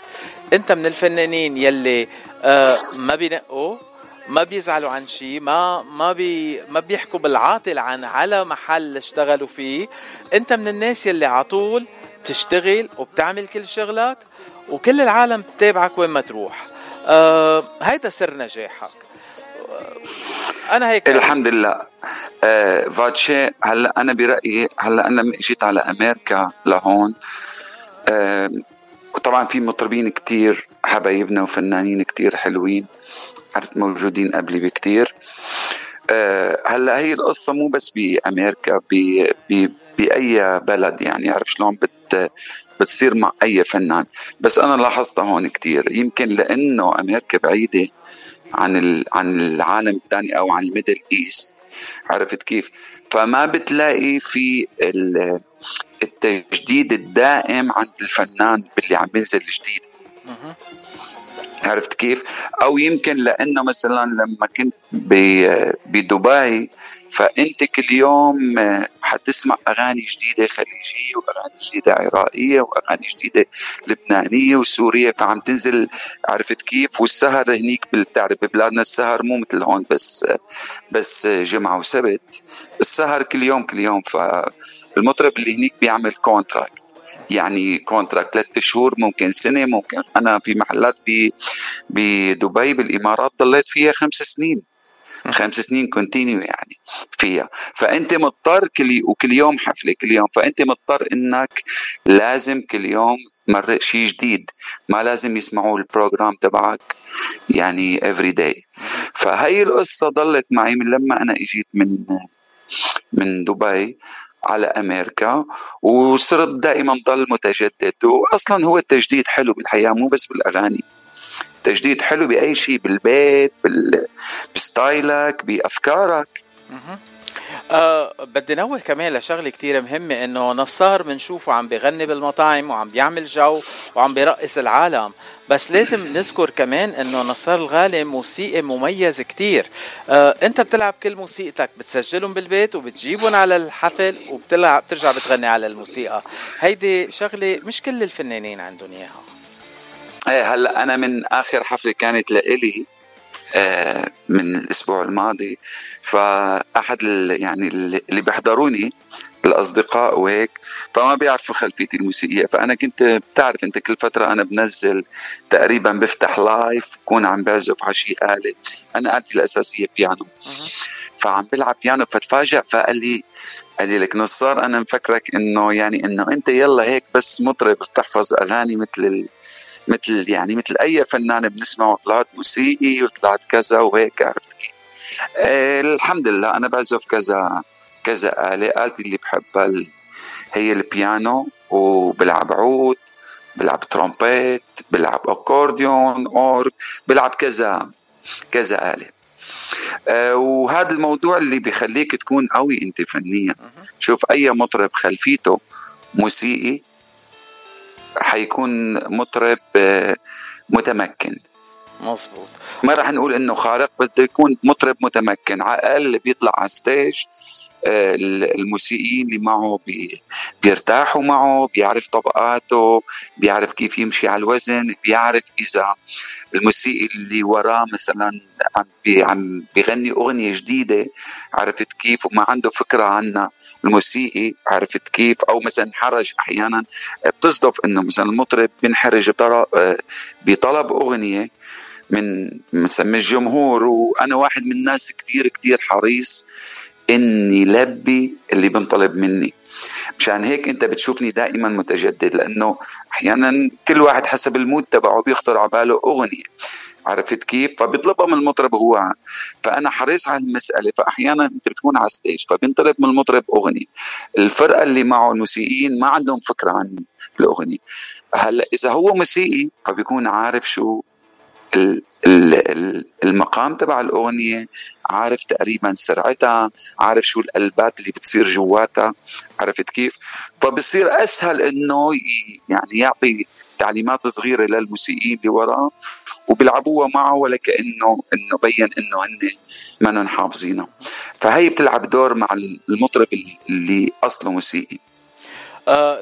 انت من الفنانين يلي آه ما بينقوا ما بيزعلوا عن شيء ما ما بي ما بيحكوا بالعاطل عن على محل اشتغلوا فيه. انت من الناس يلي على طول بتشتغل وبتعمل كل شغلك وكل العالم بتتابعك وين ما تروح. آه هيدا سر نجاحك. آه، أنا هيك الحمد لله. آه فاتشي هلا أنا برأيي هلا أنا اجيت على أمريكا لهون. آه وطبعا في مطربين كتير حبايبنا وفنانين كتير حلوين. عرفت موجودين قبلي بكتير. آه هلأ هي القصة مو بس بأمريكا بأي بلد يعني عرف شلون بت بتصير مع أي فنان. بس أنا لاحظتها هون كتير. يمكن لأنه أمريكا بعيدة عن عن العالم الثاني أو عن ال Middle East. عرفت كيف؟ فما بتلاقي في ال- التجديد الدائم عند الفنان باللي عم ينزل جديد. عرفت كيف؟ أو يمكن لأنه مثلا لما كنت بدبي فأنت كل يوم آه، حتسمع أغاني جديدة خليجية وأغاني جديدة عراقية وأغاني جديدة لبنانية وسورية فعم تنزل عرفت كيف؟ والسهر هنيك بتعرف ببلادنا السهر مو مثل هون بس بس جمعة وسبت السهر كل يوم كل يوم فالمطرب اللي هنيك بيعمل contract يعني contract ثلاث شهور ممكن سنة ممكن أنا في محلات ب بدبي بالإمارات ضليت فيها خمس سنين. خمس سنين continue يعني فيها. فأنت مضطر كل وكل يوم حفلة كل يوم. فأنت مضطر إنك لازم كل يوم مرق شيء جديد. ما لازم يسمعوا ال program تبعك يعني every day فهي القصة ضلت معي من لما أنا إجيت من من دبي. على أمريكا وصرت دائما ضل متجدد واصلا هو التجديد حلو بالحياة مو بس بالأغاني. تجديد حلو بأي شيء بالبيت بال... ب style ك بأفكارك. أه بدي نوه كمان لشغلة كتير مهمة إنه نصار بنشوفه عم بيغني بالمطاعم وعم بيعمل جو وعم بيرقص العالم. بس لازم نذكر كمان إنه نصار الغالي موسيقي مميز كتير. أه إنت بتلعب كل موسيقتك بتسجلهم بالبيت وبتجيبهم على الحفل وبتلعب بترجع بتغني على الموسيقى. هيدي شغلة مش كل الفنانين عندهم إياها. إيه هلأ أنا من آخر حفلة كانت لإلي من الأسبوع الماضي. فأحد يعني اللي بيحضروني الأصدقاء وهيك فما بيعرفوا خلفيتي الموسيقية. فأنا كنت بتعرف أنت كل فترة أنا بنزل تقريبا بفتح live بكون عم بعزف على شيء اله أنا آلتي الأساسية بيانو. فعم بلعب بيانو فتفاجئ فقال لي قال لي لك نصار أنا مفكرك إنه يعني إنه أنت يلا هيك بس مطرب بتحفظ أغاني مثل. مثل يعني مثل أي فنان بنسمعه طلعت موسيقي وطلعت كذا وهيك عرفت كيف؟ آه الحمد لله أنا بعزف كذا كذا آلة. آلتي اللي بحبها هي البيانو وبلعب عود بلعب ترومبيت بلعب أكورديون اورج بلعب كذا كذا آلة. آه وهذا الموضوع اللي بيخليك تكون قوي أنت فنيا. شوف أي مطرب خلفيته موسيقي حيكون مطرب آه، متمكن. مزبوط ما راح نقول إنه خارق بس بده يكون مطرب متمكن على الأقل بيطلع على stage الموسيقيين اللي معه بي بيرتاحوا معه بيعرف طبقاته بيعرف كيف يمشي على الوزن بيعرف إذا الموسيقي اللي وراه مثلا عم عم بيغني أغنية جديدة عرفت كيف وما عنده فكرة عنها الموسيقي عرفت كيف أو مثلا حرج أحيانا بتصدف إنه مثلا المطرب بينحرج آه، بطلب أغنية من مثلا من الجمهور وأنا واحد من الناس كثير كثير حريص. إني لبي اللي بنطلب مني. مشان هيك أنت بتشوفني دائما متجدد لأنه أحيانا كل واحد حسب المود تبعه بيخطر على باله أغنية. عرفت كيف؟ فبيطلبها من المطرب هو. فأنا حريص على المسألة فاحيانا أنت بتكون على ستيج فبينطلب من المطرب أغنية. الفرقة اللي معه الموسيقيين ما عندهم فكرة عن الأغنية. هلأ إذا هو موسيقي فبيكون عارف شو المقام تبع الأغنية عارف تقريبا سرعتها عارف شو القلبات اللي بتصير جواتها عرفت كيف؟ فبصير أسهل إنه ي- يعني يعطي تعليمات صغيرة للموسيقيين اللي وراه وبيلعبوها معه ولا كأنه إنه بين إنه هن ما حافظينها. فهي بتلعب دور مع المطرب اللي أصله موسيقي.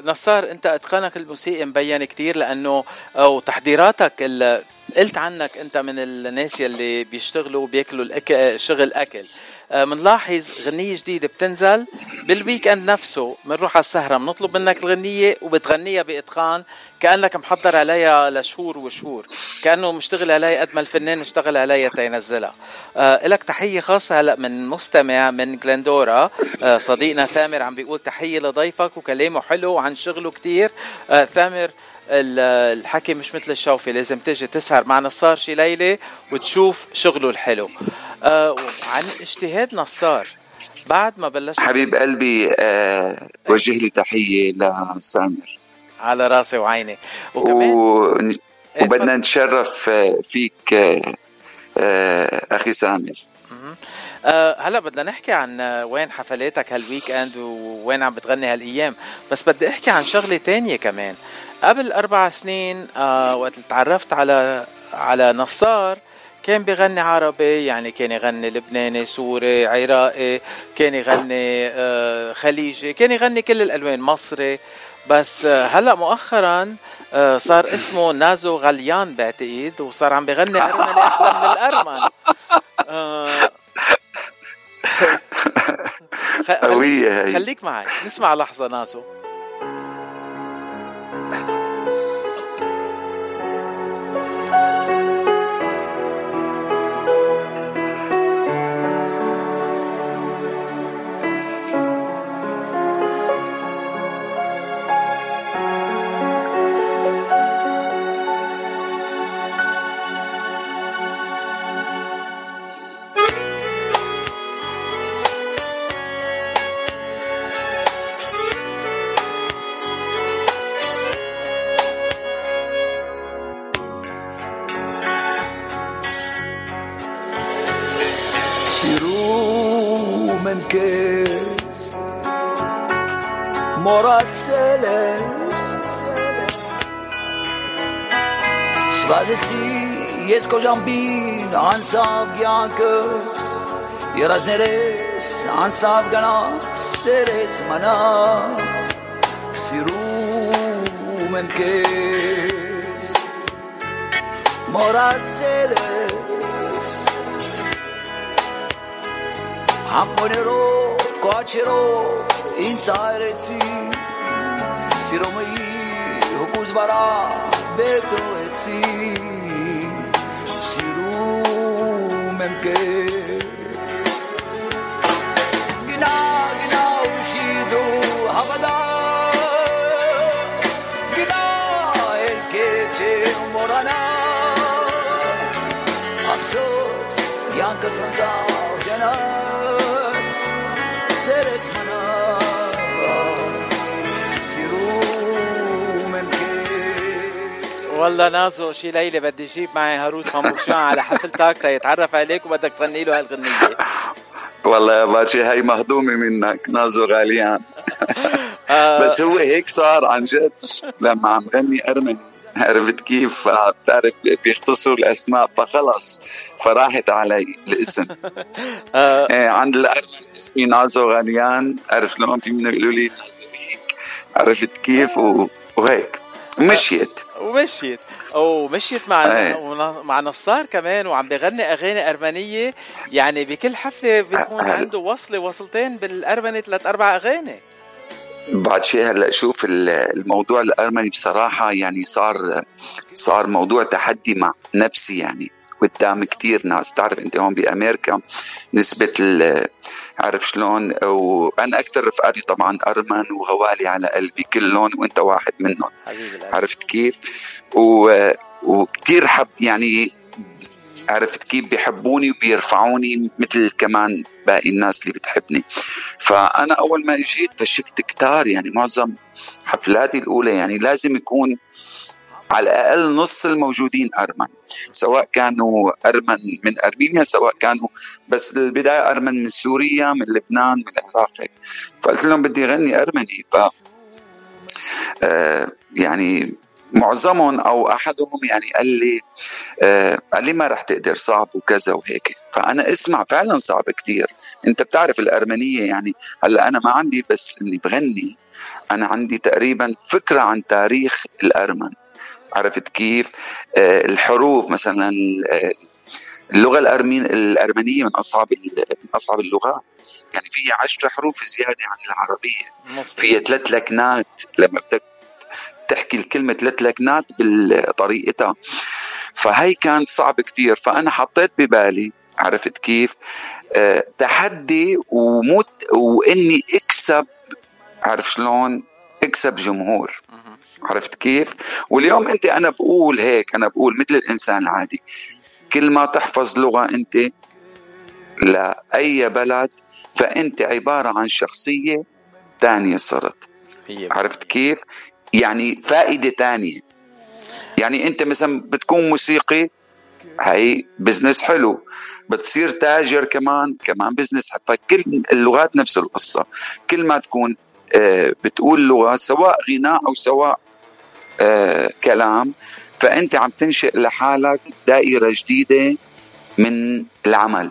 نصار انت اتقانك الموسيقي مبين كتير لأنه أو تحضيراتك ال- قلت عنك انت من الناس يلي بيشتغلوا بياكلوا الأك... شغل أكل. آه منلاحظ غنية جديدة بتنزل بال weekend نفسه بنروح على السهرة بنطلب منك الغنية وبتغنيها بإتقان كأنك محضر عليها لشهور وشهور كأنه مشتغل عليها قد ما الفنان اشتغل عليها تينزلها. آه لك تحية خاصة هلأ من مستمع من غلندورا. آه صديقنا ثامر عم بيقول تحية لضيفك وكلامه حلو وعن شغله كتير. آه ثامر الحكي مش مثل الشوفي لازم تجي تسهر مع نصار شي ليلة وتشوف شغله الحلو. آه عن اجتهاد نصار بعد ما بلشت حبيب قلبي آه وجه لي تحية لسامر على راسي وعيني. وكمان و... وبدنا نتشرف آه، فيك آه، آه، أخي سامر. آه هلا بدنا نحكي عن آه، وين حفلاتك هال weekend ووين عم بتغني هالايام. بس بدي احكي عن شغلة تانية كمان. قبل أربع سنين آه وقت تعرفت على على نصار كان بيغني عربي يعني كان يغني لبناني سوري عراقي كان يغني آه خليجي كان يغني كل الألوان مصري. بس آه، هلأ مؤخرا آه، صار اسمه نازو غليان بعتقد وصار عم بيغني أرمني أحلى من الارمن آه، قوية هي. خليك معي نسمع لحظة ناسو ես քո ժամին անսավ յանքս երազներես անսավ գնաց սերես մնաց սիրում եմ քեզ մորացերես համոներով կոչերով ինձ արեցի սիրոմի հոգուզ վրա բետոեցի même que والله نازو شي ليلة بدي جيب معي هاروت ماموشان على حفلتك تيتعرف عليك وبدك تغني له هالغنية. والله يا باتشي هاي مهضومة منك نازو غاليان. بس هو هيك صار عن جد لما عم غني أرمني. عرفت كيف؟ بتعرف بيختصروا الأسماء فخلص فراحت علي الاسم. إيه عند الأرمن اسمي نازو غاليان. عرف لون في من يقولوا لي نازو هيك. عرفت كيف؟ وهيك. مشيت. ومشيت. ومشيت مع إيه. مع نصار كمان وعم بغني أغاني أرمنية. يعني بكل حفلة بيكون هلا. عنده وصلة وصلتين بالأرمني ثلاث أربع أغاني. بعد شيء هلأ شوف ال- الموضوع الأرمني بصراحة يعني صار صار موضوع تحدي مع نفسي يعني. قدام كتير ناس. تعرف أنت هون بأمريكا نسبة عارف شلون؟ وأنا أكثر رفقاتي طبعا أرمن وغوالي على قلبي كلهم وأنت واحد منهم. عرفت كيف؟ و... وكتير حب يعني عرفت كيف بيحبوني وبيرفعوني مثل كمان باقي الناس اللي بتحبني. فأنا أول ما إجيت فشكت كتار يعني معظم حفلاتي الأولى يعني لازم يكون على الأقل نص الموجودين أرمن سواء كانوا أرمن من أرمينيا سواء كانوا بس بالبدايه أرمن من سوريا من لبنان من العراق. هيك فقلت لهم بدي أغني أرمني ف آه، يعني معظمهم أو أحدهم يعني قال لي آه قال لي ما رح تقدر صعب وكذا وهيك. فأنا اسمع فعلا صعب كتير. أنت بتعرف الأرمنية يعني هلأ أنا ما عندي بس إني بغني أنا عندي تقريبا فكرة عن تاريخ الأرمن. عرفت كيف؟ آه الحروف مثلا آه اللغة الأرمين الأرمنية من أصعب ال- من أصعب اللغات. يعني فيها عشر حروف زيادة عن العربية. فيها ثلاث لكنات. لما بدك تحكي الكلمة ثلاث لكنات بطريقتها فهي كان صعب كتير. فأنا حطيت ببالي عرفت كيف؟ آه تحدي وموت وإني أكسب عرف شلون؟ أكسب جمهور. عرفت كيف؟ واليوم أنت أنا بقول هيك أنا بقول مثل الإنسان العادي. كل ما تحفظ لغة أنت لأي بلد فأنت عبارة عن شخصية تانية صرت. عرفت كيف؟ يعني فائدة تانية. يعني أنت مثلا بتكون موسيقي هي business حلو. بتصير تاجر كمان كمان business فكل اللغات نفس القصة. كل ما تكون آه، بتقول لغة سواء غناء أو سواء كلام فأنت عم تنشئ لحالك دائرة جديدة من العمل.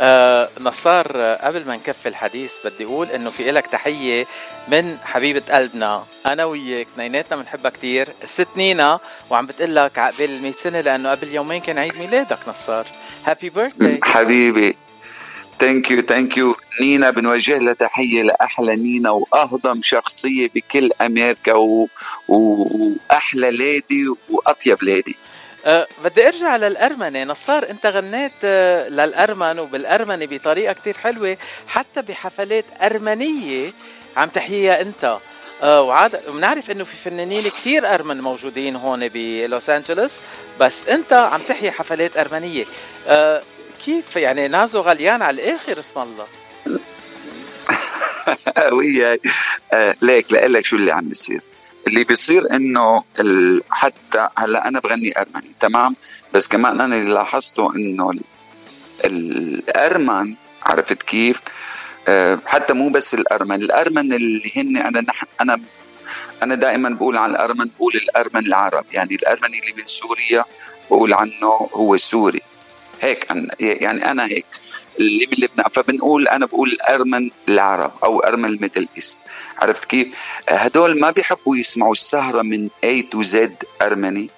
آه نصار آه، قبل ما نكفي الحديث بدي أقول إنه في لك تحية من حبيبة قلبنا. أنا وياك اثنيناتنا بنحبها كثير الست نينا وعم بتقول لك عقبال ال 100 سنة لأنه قبل يومين كان عيد ميلادك نصار. happy birthday حبيبي. thank you thank you نينا بنوجه لها تحية لأحلى نينا وأهضم شخصية بكل أمريكا و... و... وأحلى lady وأطيب lady أه بدي أرجع للأرمنة. نصار أنت غنيت أه للأرمن وبالأرمني بطريقة كتير حلوة حتى بحفلات أرمنية. عم تحييها أنت. أه وعاد بنعرف إنه في فنانين كتير أرمن موجودين هون بلوس أنجلوس بس أنت عم تحيي حفلات أرمنية. أه كيف يعني نازو غليان على الآخر اسم الله وياي آه ليك لك شو اللي عم بيصير اللي بيصير إنه. حتى هلأ أنا بغني ارمني تمام بس كمان أنا اللي لاحظته إنه ال... الأرمن عرفت كيف؟ آه، حتى مو بس الأرمن، الأرمن اللي هن أنا نح أنا أنا دائما بقول عن الأرمن بقول الأرمن العرب، يعني الارمني اللي من سوريا بقول عنه هو سوري. هيك أنا يعني أنا هيك. اللي من لبنان فبنقول أنا بقول الارمن العرب أو أرمن ال Middle East. عرفت كيف؟ هدول ما بيحبوا يسمعوا السهرة من A to Z أرمني.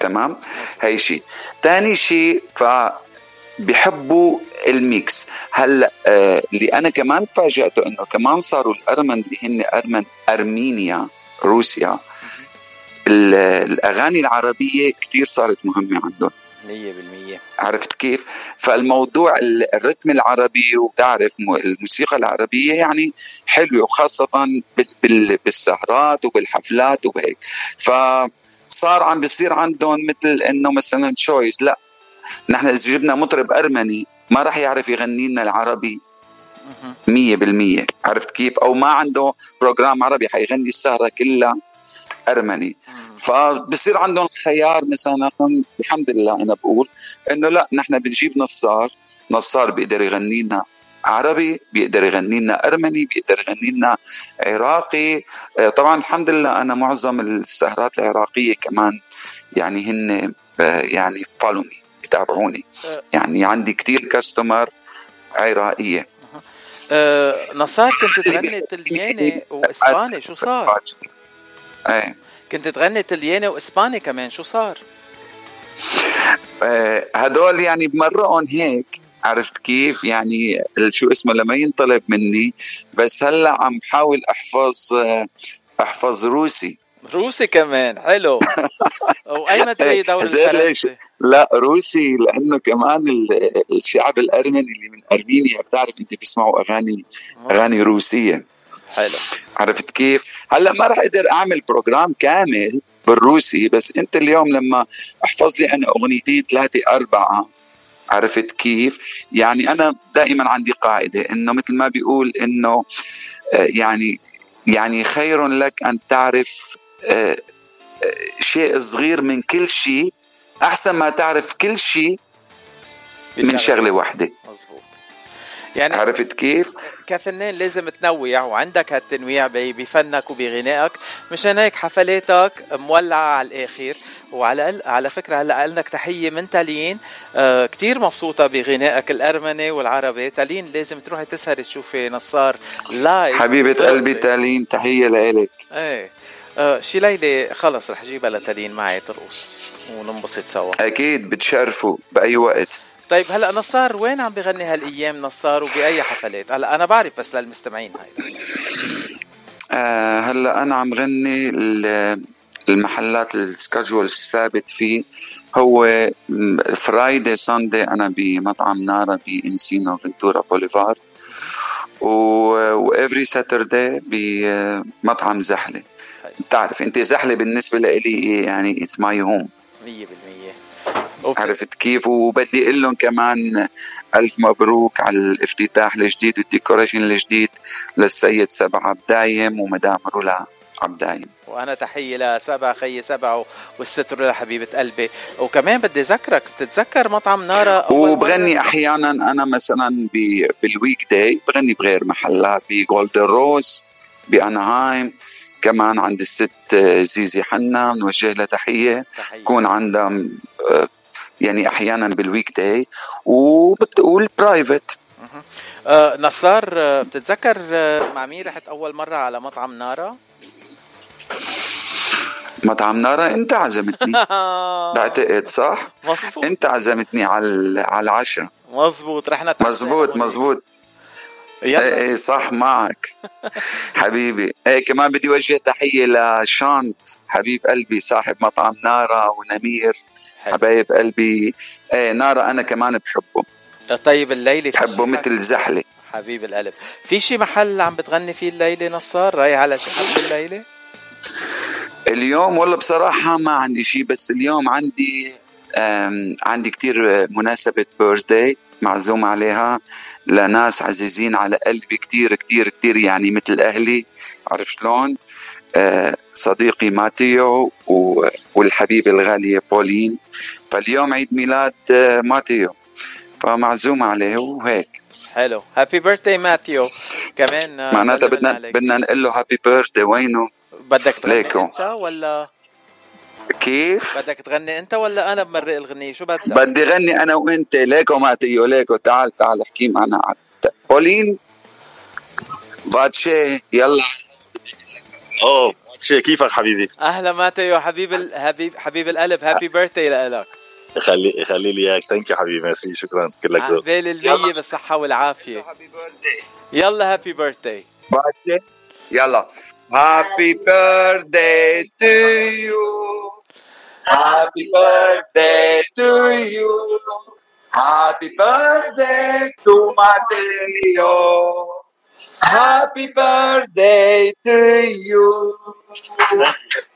تمام؟ هي شيء، ثاني شيء ف بيحبوا ال mix. هلأ آه اللي أنا كمان تفاجأته إنه كمان صاروا الأرمن اللي هن أرمن أرمينيا روسيا. ال- الأغاني العربية كثير صارت مهمة عندهم. 100% عرفت كيف؟ فالموضوع ال- الرتم العربي وتعرف م- الموسيقى العربية يعني حلوة وخاصة بال- بال- بالسهرات وبالحفلات وبهيك فصار عم بيصير عندهم مثل إنه مثلا تشويس لا نحن إذا جبنا مطرب أرمني ما راح يعرف يغني لنا العربي مية بالمية. عرفت كيف؟ أو ما عنده program عربي حيغني السهرة كلها. أرمني. فبصير عندهم خيار مثلا الحمد لله أنا بقول إنه لا نحن بنجيب نصار نصار بيقدر يغني لنا عربي بيقدر يغني لنا أرمني بيقدر يغني لنا عراقي. آه، طبعا الحمد لله أنا معظم السهرات العراقية كمان يعني هن آه، يعني follow me بيتابعوني يعني عندي كتير كاستمر عراقية. آه نصار كنت تغني طلياني وإسباني شو صار؟ إيه كنت تغني طلياني وإسباني كمان شو صار؟ آه، هدول يعني بمرقهم هيك عرفت كيف؟ يعني شو اسمه لما ينطلب مني بس هلأ عم بحاول أحفظ آه، أحفظ روسي. روسي كمان حلو. دوري زي ليش؟ الفرنسي؟ لا روسي لأنه كمان ال- الشعب الأرمني اللي من أرمينيا بتعرف أنت بيسمعوا أغاني أغاني روسية. حلو عرفت كيف؟ هلا ما راح أقدر أعمل بروجرام كامل بالروسي بس أنت اليوم لما احفظ لي أنا أغنيتين ثلاثة أربعة عرفت كيف؟ يعني أنا دائما عندي قاعدة إنه مثل ما بيقول إنه آه، يعني يعني خير لك أن تعرف آه، آه، شيء صغير من كل شيء أحسن ما تعرف كل شيء من شغلة واحدة مزبوط يعني عرفت كيف؟ كفنان لازم تنوع وعندك هالتنويع بفنك وبغنائك. مشان هيك حفلاتك مولعة على الآخر. وعلى على فكرة هلأ لك تحية من تالين. آه كتير مبسوطة بغنائك الأرمني والعربي. تالين لازم تروحي تسهري تشوفي نصار live حبيبة. قلبي تالين تحية لإلك. إيه. آه شي ليلة خلص رح جيبها لتالين معي ترقص وننبسط سوا. أكيد بتشرفوا بأي وقت. طيب هلا نصار وين عم بغني هالأيام نصار وبأي حفلات؟ هلا أنا بعرف بس للمستمعين هاي. آه هلا أنا عم غني ال- المحلات ال schedule الثابت فيه هو Friday Sunday أنا بمطعم نارا بانسينو فنتورا بوليفارد و every Saturday بمطعم زحلة. بتعرف أنت زحلة بالنسبة لي يعني it's my home 100% عرفت كيف؟ وبدي أقول لهم كمان ألف مبروك على الافتتاح الجديد وال decoration الجديد للسيد سبع عبدايم ومدام رولا عبدايم وأنا تحية لسبع خي سبع وال sister لحبيبه قلبي. وكمان بدي أذكرك بتتذكر مطعم نارا وبغني أحيانا أنا مثلا بال weekday بغني بغير محلات بجولدن روز بانهايم كمان عند الست زيزي حنا بنوجه لها تحية. بكون عندها آه، يعني أحيانا بال weekday وبتقول private آه نصار آه بتتذكر آه مع مين رحت أول مرة على مطعم نارا؟ مطعم نارا؟ انت عزمتني. بعتقد صح؟ مظبوط. انت عزمتني على على العشاء. مظبوط. رحنا مزبوط مزبوط يلا. إيه إيه صح معك. حبيبي. إيه كمان بدي اوجه تحية لشانت حبيب قلبي صاحب مطعم نارا ونمير. حبايب قلبي. إيه نارا أنا كمان بحبه. طيب الليلة بحبه شي مثل زحلة. حبيب القلب. في شي محل عم بتغني فيه الليلة نصار؟ رايح على شي حفلة الليلة؟ اليوم والله بصراحة ما عندي شيء بس اليوم عندي عندي كتير مناسبة بيرثداي معزوم عليها. لناس عزيزين على قلبي كتير كتير كتير يعني مثل أهلي. عرف شلون؟ آه، صديقي ماتيو والحبيبة الغالية بولين. فاليوم عيد ميلاد آه، ماتيو. فمعزوم عليه وهيك. حلو. happy birthday ماثيو كمان آه، معناتها بدنا. بدنا نقول له happy birthday وينه؟ بدك تغني أنت ولا؟ كيف؟ بدك تغني انت ولا أنا بمرق الغنية؟ شو بدك؟ بدي غني أنا وانت ليكو ماتيو ليكو تعال تعال احكي معنا بولين باتشي يلا. أوه شي كيفك حبيبي؟ أهلا ماتيو حبيب ال... حبيب حبيب القلب happy birthday لك خلي خلي لي إياك. thank you حبيبي ميرسي شكرا. كلك ذوق. عقبال المية بالصحة والعافية. يلا happy birthday باتشي يلا. Happy birthday to you. Happy birthday to you. Happy birthday to Mateo. Happy birthday to you.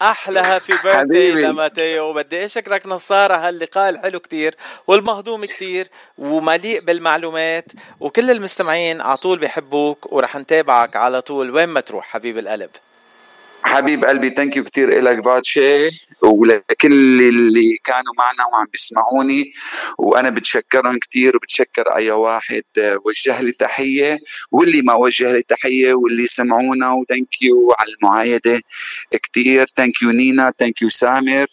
أحلى هابي بيرثداي. لماتيو بدي أشكرك نصارى هاللقاء الحلو كتير والمهضوم كتير ومليء بالمعلومات وكل المستمعين على طول بيحبوك ورح نتابعك على طول وين ما تروح حبيب القلب حبيب قلبي thank you كثير لك فاتشي ولكل اللي كانوا معنا وعم بيسمعوني وأنا بتشكرهم كثير وبتشكر أي واحد آه، وجه لي تحية. واللي ما وجه لي تحية واللي سمعونا و thank you على المعايدة كثير thank you نينا thank you سامر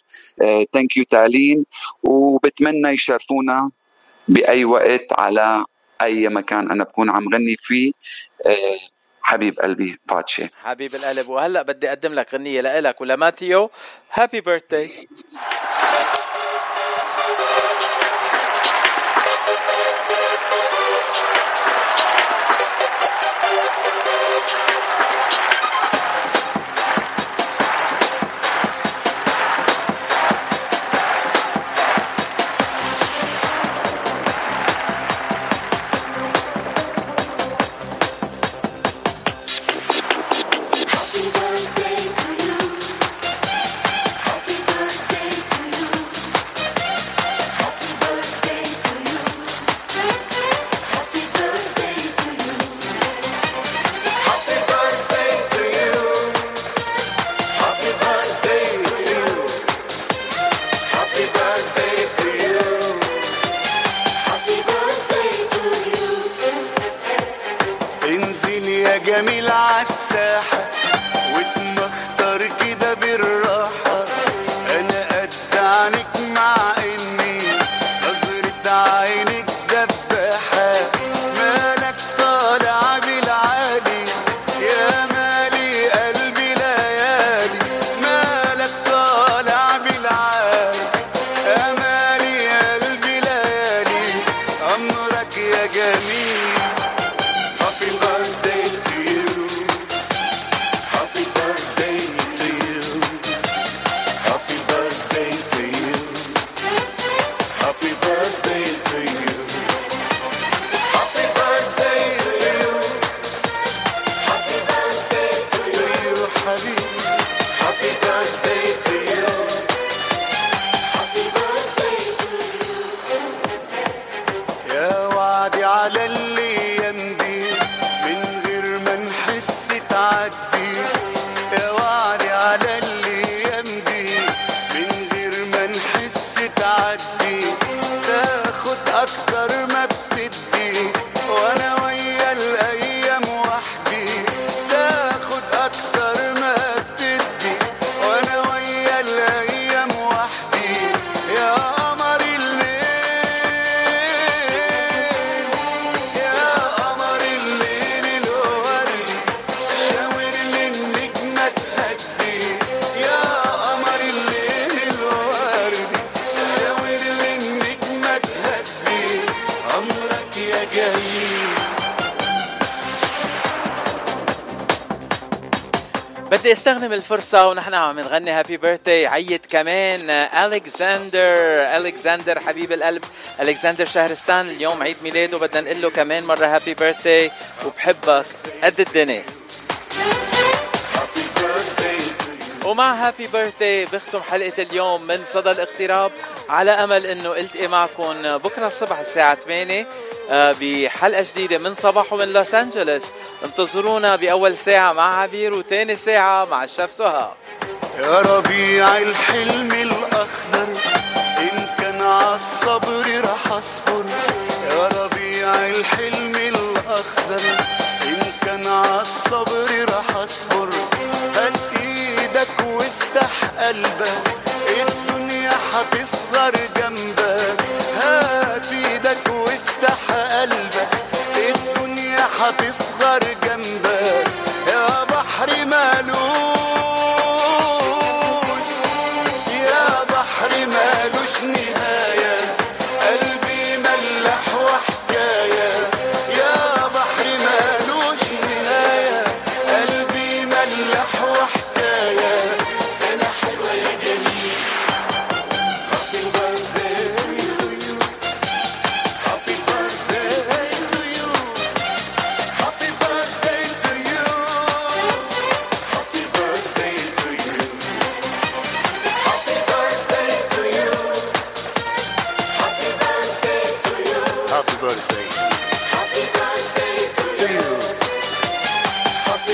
thank you تالين وبتمنى يشرفونا بأي وقت على أي مكان أنا بكون عم غني فيه. آه، حبيب قلبي باتشي. حبيب القلب. وهلأ بدي أقدم لك غنية لإلك ولماتيو. هابي بيرثداي الفرصة ونحن عم نغني happy birthday عيد كمان. الكساندر الكساندر حبيب القلب. الكساندر شهرستان. اليوم عيد ميلاده. بدنا نقول له كمان مرة happy birthday وبحبك قد الدنيا. ومع happy birthday بختم حلقة اليوم من صدى الاغتراب على أمل أنه التقي معكم بكرة الصبح الساعة 8 آه، بحلقة جديدة من صباح ومن لوس أنجلوس. انتظرونا بأول ساعة مع عبير وتاني ساعة مع الشيف سهى يا ربيع الحلم الأخضر انت كان عالصبر رح أصبر. يا ربيع الحلم الأخضر إن كان عالصبر رح أصبر. هات إيدك وافتح قلبك الدنيا هتصغر جنبك. هات إيدك